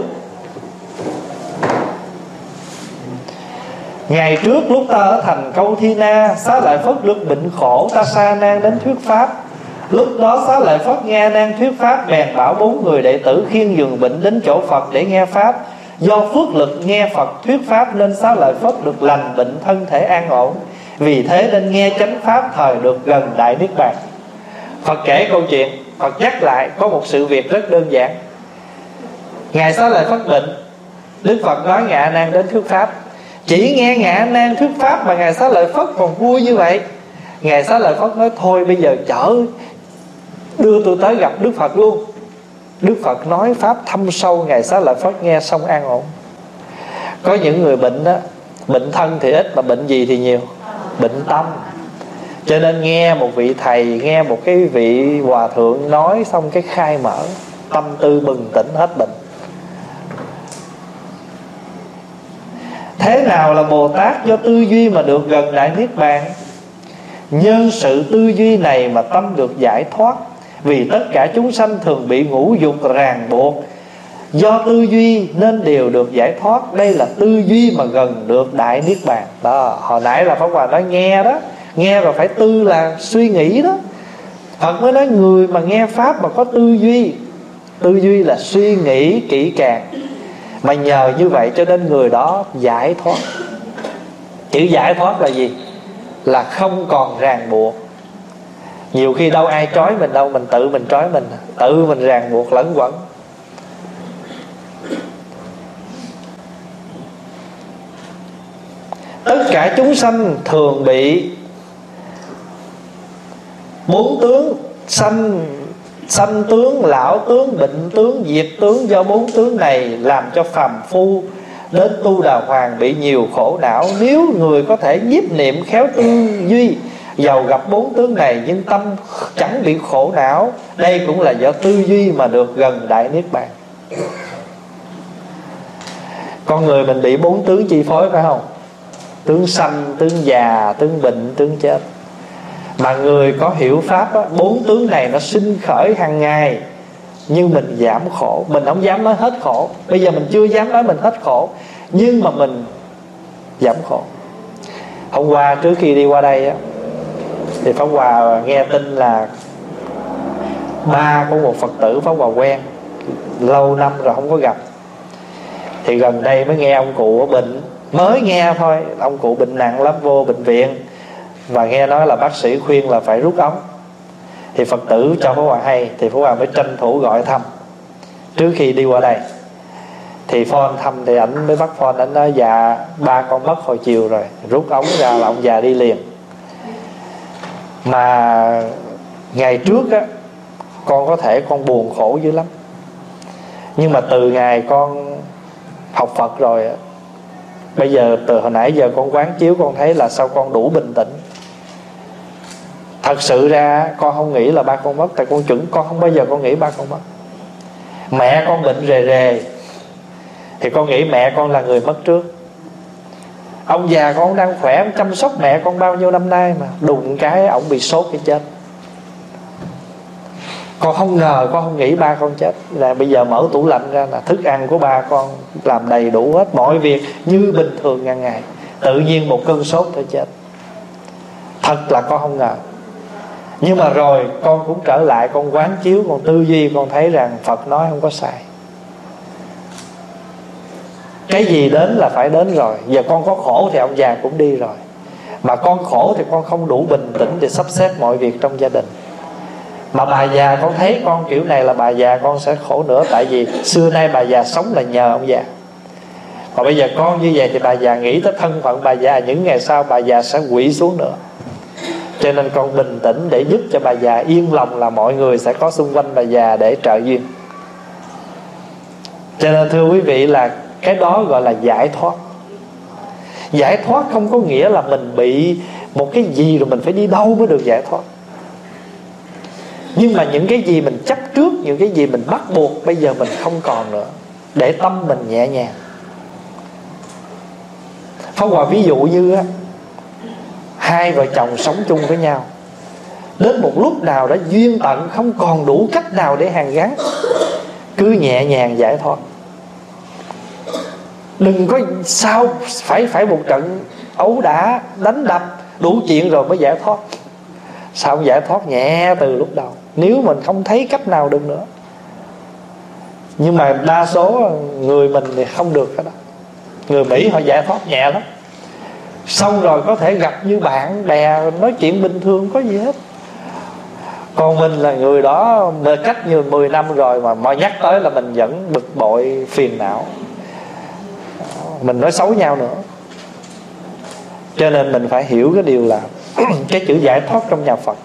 Ngày trước lúc ta ở thành Câu Thi Na, Xá Lợi Phất được bệnh khổ, Ta sa nan đến thuyết pháp. Lúc đó Xá Lợi Phất nghe nan thuyết pháp, Bèn bảo bốn người đệ tử khiêng giường bệnh đến chỗ Phật để nghe pháp. Do phước lực nghe Phật thuyết pháp Nên Xá Lợi Phất được lành bệnh thân thể an ổn. Vì thế nên nghe chánh pháp Thời được gần Đại Niết Bàn. Phật kể câu chuyện, Phật nhắc lại có một sự việc rất đơn giản. Ngài Xá Lợi Phất bệnh, Đức Phật nói ngạ nan đến thuyết pháp chỉ nghe ngạ nan thuyết pháp mà ngài xá lợi phất còn vui như vậy. Ngài xá lợi phất nói, thôi bây giờ chở đưa tôi tới gặp đức phật luôn. Đức phật nói pháp thâm sâu, ngài xá lợi phất nghe xong an ổn. Có những người bệnh đó bệnh thân thì ít mà bệnh gì thì nhiều, bệnh tâm. Cho nên nghe một vị thầy, nghe một cái vị hòa thượng nói xong cái khai mở, tâm tư bừng tỉnh, hết bệnh. Thế nào là bồ tát do tư duy mà được gần đại niết bàn? Nhân sự tư duy này mà tâm được giải thoát, vì tất cả chúng sanh thường bị ngũ dục ràng buộc. Do tư duy nên đều được giải thoát. Đây là tư duy mà gần được đại niết bàn. Đó, hồi nãy là pháp hòa nói nghe đó. Nghe rồi phải tư là suy nghĩ đó. Phật mới nói người mà nghe pháp mà có tư duy. Tư duy là suy nghĩ kỹ càng mà nhờ như vậy cho nên người đó giải thoát. Chữ giải thoát là gì? Là không còn ràng buộc. Nhiều khi đâu ai trói mình đâu, mình tự mình trói mình. Tự mình ràng buộc lẫn quẩn. Tất cả chúng sanh thường bị bốn tướng sanh sanh tướng, lão tướng bệnh tướng, diệt tướng do bốn tướng này làm cho phàm phu. Đến tu đà hoàng bị nhiều khổ não. Nếu người có thể nhiếp niệm khéo tư duy, giàu gặp bốn tướng này nhưng tâm chẳng bị khổ não, đây cũng là do tư duy mà được gần đại niết bàn. Con người mình bị bốn tướng chi phối phải không? Tướng sanh, tướng già, tướng bệnh, tướng chết mà người có hiểu pháp á, bốn tướng này nó sinh khởi hàng ngày nhưng mình giảm khổ. Mình không dám nói hết khổ. Bây giờ mình chưa dám nói mình hết khổ nhưng mà mình giảm khổ. Hôm qua trước khi đi qua đây á thì pháp hòa nghe tin là ba của một phật tử pháp hòa quen lâu năm rồi không có gặp. Thì gần đây mới nghe ông cụ bệnh mới nghe thôi ông cụ bệnh nặng lắm vô bệnh viện và nghe nói là bác sĩ khuyên là phải rút ống. Thì phật tử cho phú hòa hay, thì phú hòa mới tranh thủ gọi thăm. Trước khi đi qua đây, thì phone thăm thì ảnh mới bắt phone ảnh nói dạ ba con mất hồi chiều rồi, rút ống ra là ông già đi liền. Mà ngày trước á, con có thể con buồn khổ dữ lắm. Nhưng mà từ ngày con học phật rồi á, bây giờ từ hồi nãy giờ con quán chiếu, con thấy là sao con đủ bình tĩnh thật sự ra, con không nghĩ là ba con mất. Tại con chuẩn, con không bao giờ con nghĩ ba con mất. Mẹ con bệnh rề rề. Thì con nghĩ mẹ con là người mất trước. Ông già con đang khỏe, ông chăm sóc mẹ con bao nhiêu năm nay mà đụng cái ông bị sốt cái chết. Con không ngờ, con không nghĩ ba con chết. Là bây giờ mở tủ lạnh ra là thức ăn của ba con làm đầy đủ hết mọi việc như bình thường ngày ngày. Tự nhiên một cơn sốt thôi chết. Thật là con không ngờ nhưng mà rồi, con cũng trở lại, con quán chiếu, con tư duy, con thấy rằng phật nói không có sai. Cái gì đến là phải đến rồi. Giờ con có khổ thì ông già cũng đi rồi. Mà con khổ thì con không đủ bình tĩnh để sắp xếp mọi việc trong gia đình. Mà bà già, con thấy con kiểu này là bà già, con sẽ khổ nữa. Tại vì xưa nay bà già sống là nhờ ông già. Mà bây giờ con như vậy thì bà già nghĩ tới thân phận bà già. Những ngày sau bà già sẽ quỷ xuống nữa cho nên con bình tĩnh để giúp cho bà già yên lòng là mọi người sẽ có xung quanh bà già để trợ duyên. Cho nên thưa quý vị là cái đó gọi là giải thoát. Giải thoát không có nghĩa là mình bị một cái gì rồi mình phải đi đâu mới được giải thoát. Nhưng mà những cái gì mình chấp trước, những cái gì mình bắt buộc, bây giờ mình không còn nữa. Để tâm mình nhẹ nhàng. Phong Hòa ví dụ như á Hai vợ chồng sống chung với nhau. Đến một lúc nào đó duyên tận Không còn đủ cách nào để hàn gắn, Cứ nhẹ nhàng giải thoát. Đừng có sao, Phải phải một trận ấu đả, Đánh đập, đủ chuyện rồi mới giải thoát. Sao giải thoát? Nhẹ từ lúc đầu. Nếu mình không thấy cách nào được nữa. Nhưng mà đa số người mình thì không được cái đó. Người Mỹ họ giải thoát nhẹ lắm. Xong rồi có thể gặp như bạn bè, Nói chuyện bình thường, có gì hết. Còn mình là người đó Cách như 10 năm rồi Mà mọi nhắc tới là mình vẫn bực bội, Phiền não. Mình nói xấu nhau nữa. Cho nên mình phải hiểu cái điều là Cái chữ giải thoát trong nhà Phật,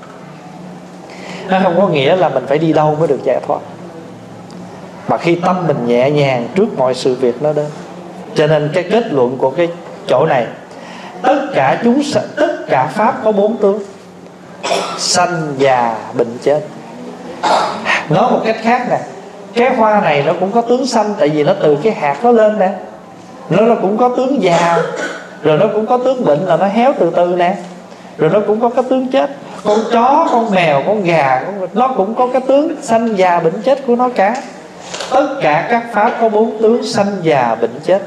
Nó không có nghĩa là mình phải đi đâu mới được giải thoát. Mà khi tâm mình nhẹ nhàng Trước mọi sự việc nó đến. Cho nên cái kết luận của cái chỗ này tất cả chúng tất cả pháp có bốn tướng. Sanh già bệnh chết. Nói một cách khác nè, cái hoa này nó cũng có tướng sanh, tại vì nó từ cái hạt nó lên nè. Nó nó cũng có tướng già, rồi nó cũng có tướng bệnh là nó héo từ từ nè. Rồi nó cũng có cái tướng chết. Con chó, con mèo, con gà, con nó cũng có cái tướng sanh già bệnh chết của nó cả. Tất cả các pháp có bốn tướng sanh già bệnh chết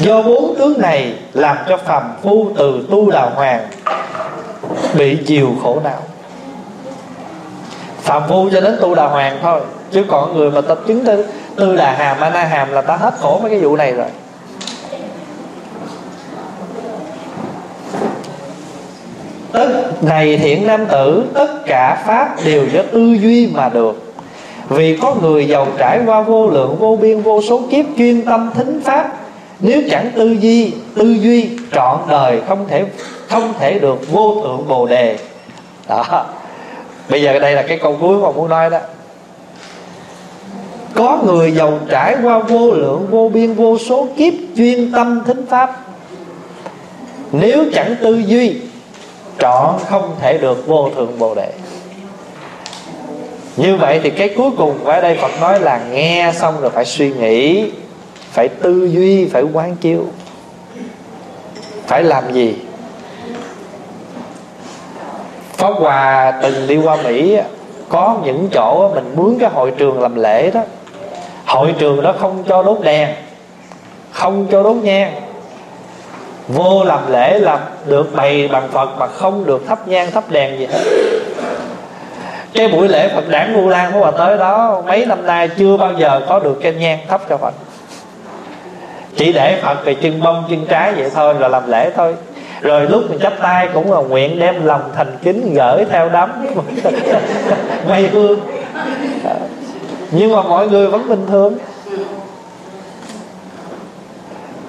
do bốn tướng này làm cho phàm phu từ tu đào hoàng bị chiều khổ não. Phàm phu cho đến tu đào hoàng thôi chứ còn người mà tập chứng tư, tư đà hàm a na hàm là ta hết khổ mấy cái vụ này rồi. Tất này thiện nam tử tất cả pháp đều do tư duy mà được. Vì có người giàu trải qua vô lượng vô biên vô số kiếp chuyên tâm thính pháp nếu chẳng tư duy tư duy trọn đời không thể không thể được vô thượng bồ đề. Đó. Bây giờ đây là cái câu cuối mà muốn nói đó. Có người giàu trải qua vô lượng vô biên vô số kiếp chuyên tâm thính pháp. Nếu chẳng tư duy trọn không thể được vô thượng bồ đề. Như vậy thì cái cuối cùng ở đây Phật nói là nghe xong rồi phải suy nghĩ phải tư duy, phải quán chiếu. Phải làm gì? Pháp Hòa từng đi qua Mỹ, Có những chỗ mình mướn cái hội trường làm lễ đó. Hội trường đó không cho đốt đèn, Không cho đốt nhang. Vô làm lễ làm được bày bằng Phật Mà không được thắp nhang, thắp đèn gì hết. Cái buổi lễ Phật đản Vu Lan của Hòa tới đó, Mấy năm nay chưa bao giờ có được cái nhang thắp cho Phật chỉ để phật về chân bông, chân trái vậy thôi, là làm lễ thôi. Rồi lúc mình chắp tay cũng là nguyện đem lòng thành kính gửi theo đám. Mây hương nhưng mà mọi người vẫn bình thường.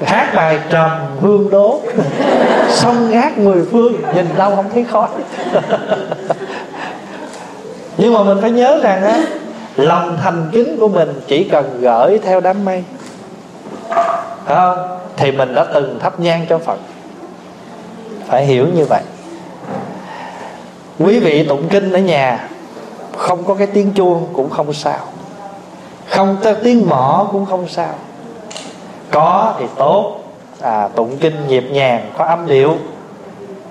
Hát bài trầm hương đố. Sông ngát mười phương, nhìn đâu không thấy khói. Nhưng mà mình phải nhớ rằng á, lòng thành kính của mình chỉ cần gửi theo đám mây phải không? Thì mình đã từng thắp nhang cho phật. Phải hiểu như vậy. Quý vị tụng kinh ở nhà không có cái tiếng chuông cũng không sao. Không có tiếng mỏ cũng không sao. Có thì tốt. À, tụng kinh nhịp nhàng có âm điệu.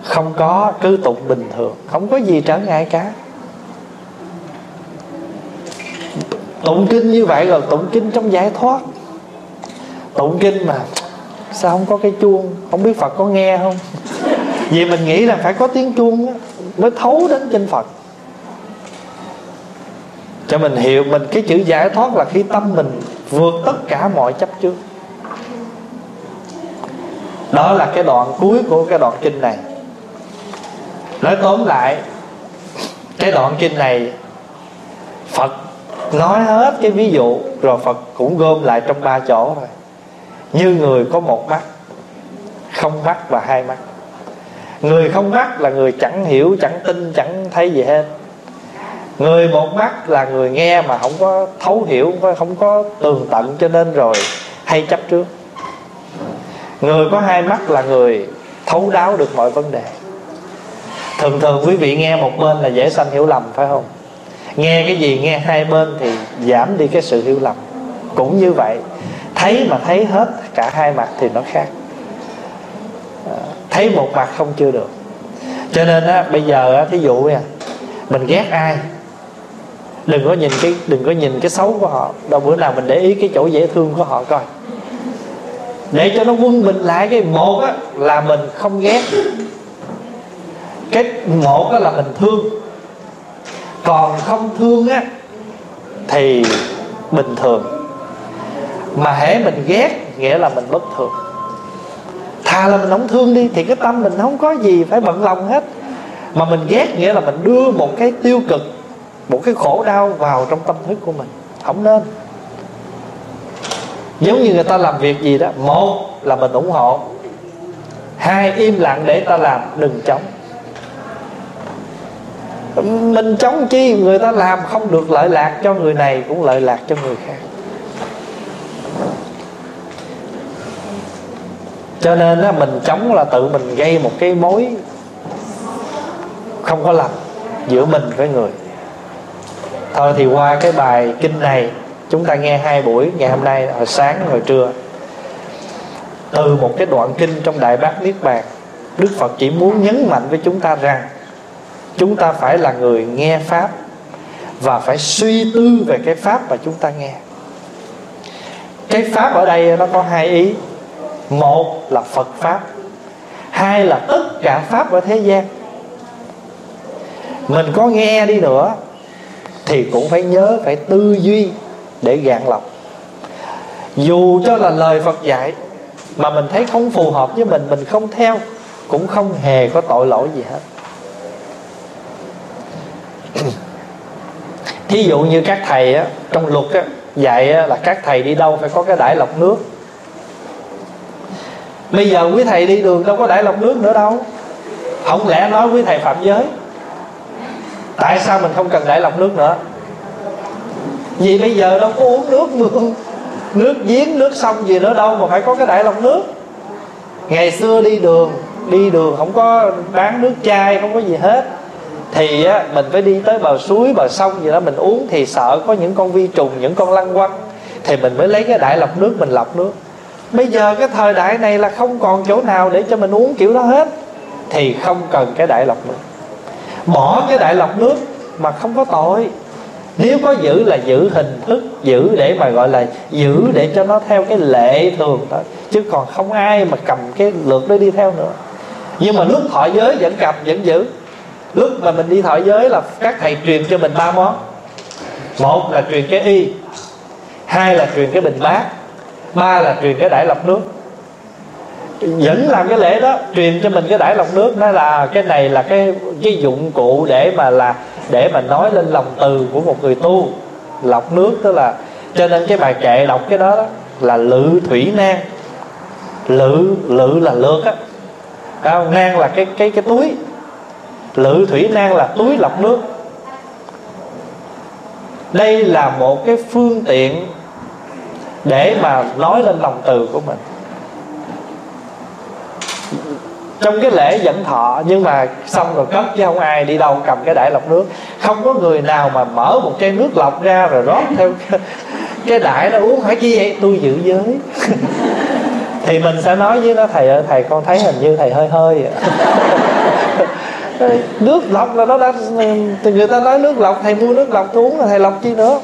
Không có cứ tụng bình thường. Không có gì trở ngại cả. Tụng kinh như vậy rồi tụng kinh trong giải thoát tụng kinh mà. Sao không có cái chuông? Không biết phật có nghe không? Vì mình nghĩ là phải có tiếng chuông mới thấu đến trên phật. Cho mình hiểu, mình cái chữ giải thoát là khi tâm mình vượt tất cả mọi chấp trước. Đó là cái đoạn cuối của cái đoạn kinh này. Nói tóm lại, cái đoạn kinh này, phật nói hết cái ví dụ, rồi phật cũng gom lại trong ba chỗ rồi như người có một mắt, không mắt và hai mắt. Người không mắt là người chẳng hiểu, chẳng tin, chẳng thấy gì hết. Người một mắt là người nghe mà không có thấu hiểu, không có tường tận cho nên rồi hay chấp trước. Người có hai mắt là người thấu đáo được mọi vấn đề. Thường thường quý vị nghe một bên là dễ sanh hiểu lầm, phải không? Nghe cái gì, nghe hai bên thì giảm đi cái sự hiểu lầm. Cũng như vậy thấy mà thấy hết cả hai mặt thì nó khác. À, thấy một mặt không chưa được. Cho nên á, bây giờ á, thí dụ nha mình ghét ai đừng có nhìn cái đừng có nhìn cái xấu của họ. Đâu bữa nào mình để ý cái chỗ dễ thương của họ coi. Để cho nó quân bình lại cái một á, là mình không ghét. Cái một á, là mình thương. Còn không thương á thì bình thường mà hễ mình ghét, nghĩa là mình bất thường. Thà là mình không thương đi, thì cái tâm mình không có gì phải bận lòng hết. Mà mình ghét nghĩa là mình đưa một cái tiêu cực, một cái khổ đau vào trong tâm thức của mình. Không nên. Giống như người ta làm việc gì đó. Một là mình ủng hộ. Hai, im lặng để ta làm, đừng chống. Mình chống chi? Người ta làm không được lợi lạc cho người này, cũng lợi lạc cho người khác. Cho nên á, mình chống là tự mình gây một cái mối không có lành giữa mình với người. Thôi thì qua cái bài kinh này chúng ta nghe hai buổi ngày hôm nay hồi sáng hồi trưa. Từ một cái đoạn kinh trong đại bác niết bàn đức phật chỉ muốn nhấn mạnh với chúng ta rằng chúng ta phải là người nghe pháp và phải suy tư về cái pháp mà chúng ta nghe. Cái pháp ở đây nó có hai ý một là phật pháp hai là tất cả pháp ở thế gian. Mình có nghe đi nữa thì cũng phải nhớ phải tư duy để gạn lọc. Dù cho là lời phật dạy mà mình thấy không phù hợp với mình mình không theo cũng không hề có tội lỗi gì hết. Thí dụ như các thầy á, trong luật á, dạy á, là các thầy đi đâu phải có cái đải lọc nước bây giờ quý thầy đi đường đâu có đải lọc nước nữa đâu. Không lẽ nói quý thầy phạm giới? Tại sao mình không cần đải lọc nước nữa? Vì bây giờ đâu có uống nước mương nước giếng nước sông gì nữa đâu mà phải có cái đại lọc nước. Ngày xưa đi đường đi đường không có bán nước chai không có gì hết. Thì á, mình phải đi tới bờ suối bờ sông gì đó mình uống thì sợ có những con vi trùng những con lăng quăng. Thì mình mới lấy cái đại lọc nước mình lọc nước bây giờ cái thời đại này là không còn chỗ nào để cho mình uống kiểu đó hết. Thì không cần cái đại lọc nước. Bỏ cái đại lọc nước mà không có tội. Nếu có giữ là giữ hình thức, giữ để mà gọi là giữ để cho nó theo cái lệ thường thôi. Chứ còn không ai mà cầm cái lượt đó đi theo nữa. Nhưng mà lúc thọ giới vẫn cầm, vẫn giữ. Lúc mà mình đi thọ giới là các thầy truyền cho mình ba món. Một là truyền cái y. Hai là truyền cái bình bát ba là truyền cái đải lọc nước. Vẫn làm cái lễ đó truyền cho mình cái đải lọc nước. Nó là cái này là cái cái dụng cụ để mà là để mà nói lên lòng từ của một người tu. Lọc nước tức là cho nên cái bài kệ đọc cái đó, đó là lự thủy nan lự lự là lượt á. Không? nan là cái cái cái túi. Lự thủy nan là túi lọc nước. Đây là một cái phương tiện để mà nói lên lòng từ của mình. Trong cái lễ dẫn thọ, nhưng mà xong rồi cất chứ không ai đi đâu, cầm cái đại lọc nước. Không có người nào mà mở một chai nước lọc ra rồi rót theo cái đại nó uống. Hỏi chi vậy? Tôi giữ giới. Thì mình sẽ nói với nó, thầy ơi, thầy, con thấy hình như thầy hơi hơi nước lọc là nó đã thì người ta nói nước lọc, thầy mua nước lọc uống là thầy lọc chi nữa.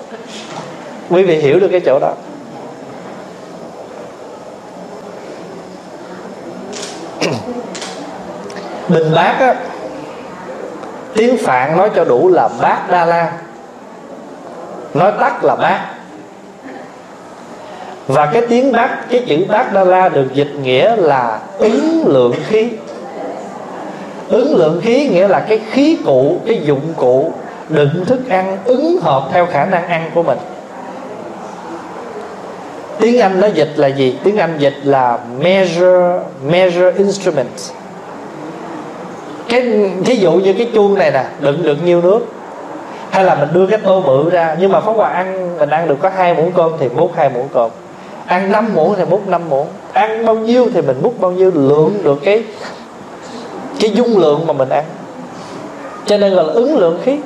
Quý vị hiểu được cái chỗ đó. Bình bát á, tiếng phạn nói cho đủ là bát đa la. Nói tắt là bát và cái tiếng bát cái chữ bát đa la được dịch nghĩa là ứng lượng khí. Ứng lượng khí nghĩa là cái khí cụ, cái dụng cụ đựng thức ăn ứng hợp theo khả năng ăn của mình. Tiếng anh nó dịch là gì? Tiếng anh dịch là measure measure instruments cái thí dụ như cái chuông này nè, đựng được nhiêu nước. Hay là mình đưa cái tô bự ra, nhưng mà phóng hòa ăn, mình ăn được có hai muỗng cơm thì múc hai muỗng cơm. Ăn năm muỗng thì múc năm muỗng. Ăn bao nhiêu thì mình múc bao nhiêu, lượng được cái cái dung lượng mà mình ăn. Cho nên gọi là ứng lượng khí.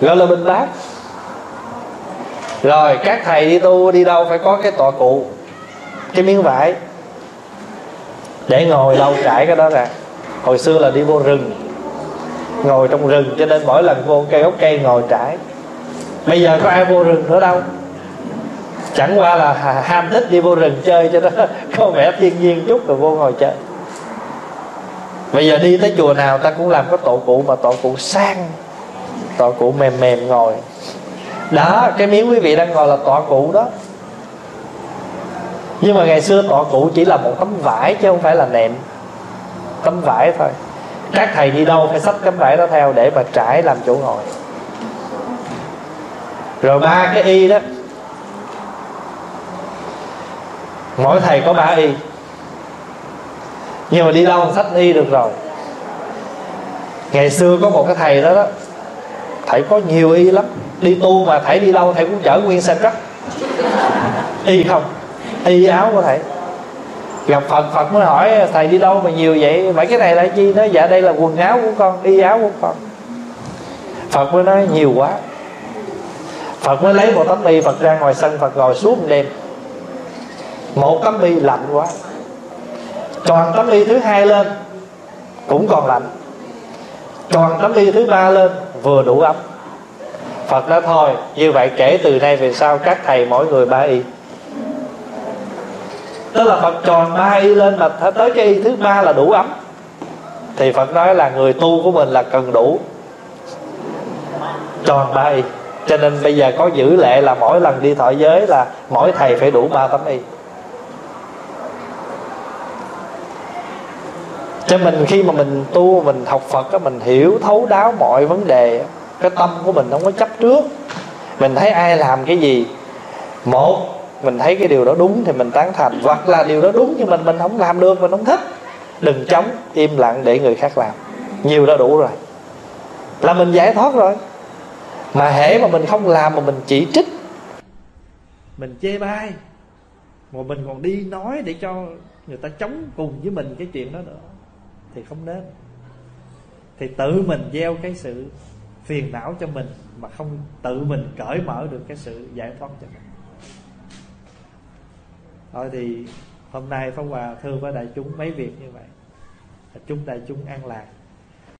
Gọi là bình bát. Rồi, các thầy đi tu đi đâu phải có cái tọa cụ, cái miếng vải để ngồi lâu trải cái đó ra. Hồi xưa là đi vô rừng. Ngồi trong rừng cho nên mỗi lần vô cây gốc cây ngồi trải. Bây giờ có ai vô rừng nữa đâu. Chẳng qua là ham thích đi vô rừng chơi cho nó có vẻ thiên nhiên chút rồi vô ngồi chơi. Bây giờ đi tới chùa nào ta cũng làm cái tổ cụ mà tổ cụ sang, tổ cụ mềm mềm ngồi. Đó, cái miếng quý vị đang ngồi là tọa cụ đó nhưng mà ngày xưa tọa cụ chỉ là một tấm vải chứ không phải là nệm. Tấm vải thôi. Các thầy đi đâu phải xách tấm vải đó theo để mà trải làm chỗ ngồi. Rồi ba cái y đó. Mỗi thầy có ba y. Nhưng mà đi đâu sách y được rồi. Ngày xưa có một cái thầy đó đó. Thầy có nhiều y lắm. Đi tu mà thầy đi đâu thầy cũng chở nguyên xe trắc y không y áo của thầy. Gặp phật phật mới hỏi, thầy đi đâu mà nhiều vậy? Mấy cái này là chi nó dạ đây là quần áo của con, y áo của con. Phật mới nói, nhiều quá. Phật mới lấy một tấm y phật ra ngoài sân, phật ngồi xuống đêm. Một tấm y lạnh quá. Tròn tấm y thứ hai lên, cũng còn lạnh. Tròn tấm y thứ ba lên, vừa đủ ấm. Phật nói, thôi, như vậy kể từ nay về sau, các thầy mỗi người ba y tức là phật tròn ba y lên mà tới cái y thứ ba là đủ ấm. Thì phật nói là người tu của mình là cần đủ tròn ba y cho nên bây giờ có giữ lệ là mỗi lần đi thọ giới là mỗi thầy phải đủ ba tấm y. Cho mình khi mà mình tu, mình học phật á, mình hiểu thấu đáo mọi vấn đề, cái tâm của mình không có chấp trước. Mình thấy ai làm cái gì? Một mình thấy cái điều đó đúng thì mình tán thành. Hoặc là điều đó đúng nhưng mình mình không làm được, mình không thích. Đừng chống, im lặng để người khác làm. Nhiều đã đủ rồi. Là mình giải thoát rồi. Mà hễ mà mình không làm mà mình chỉ trích. Mình chê bai. Mà mình còn đi nói để cho người ta chống cùng với mình cái chuyện đó nữa. Thì không nên. Thì tự mình gieo cái sự phiền não cho mình mà không tự mình cởi mở được cái sự giải thoát cho mình thôi thì hôm nay Pháp Hòa thưa với đại chúng mấy việc như vậy. Chúng đại chúng an lạc.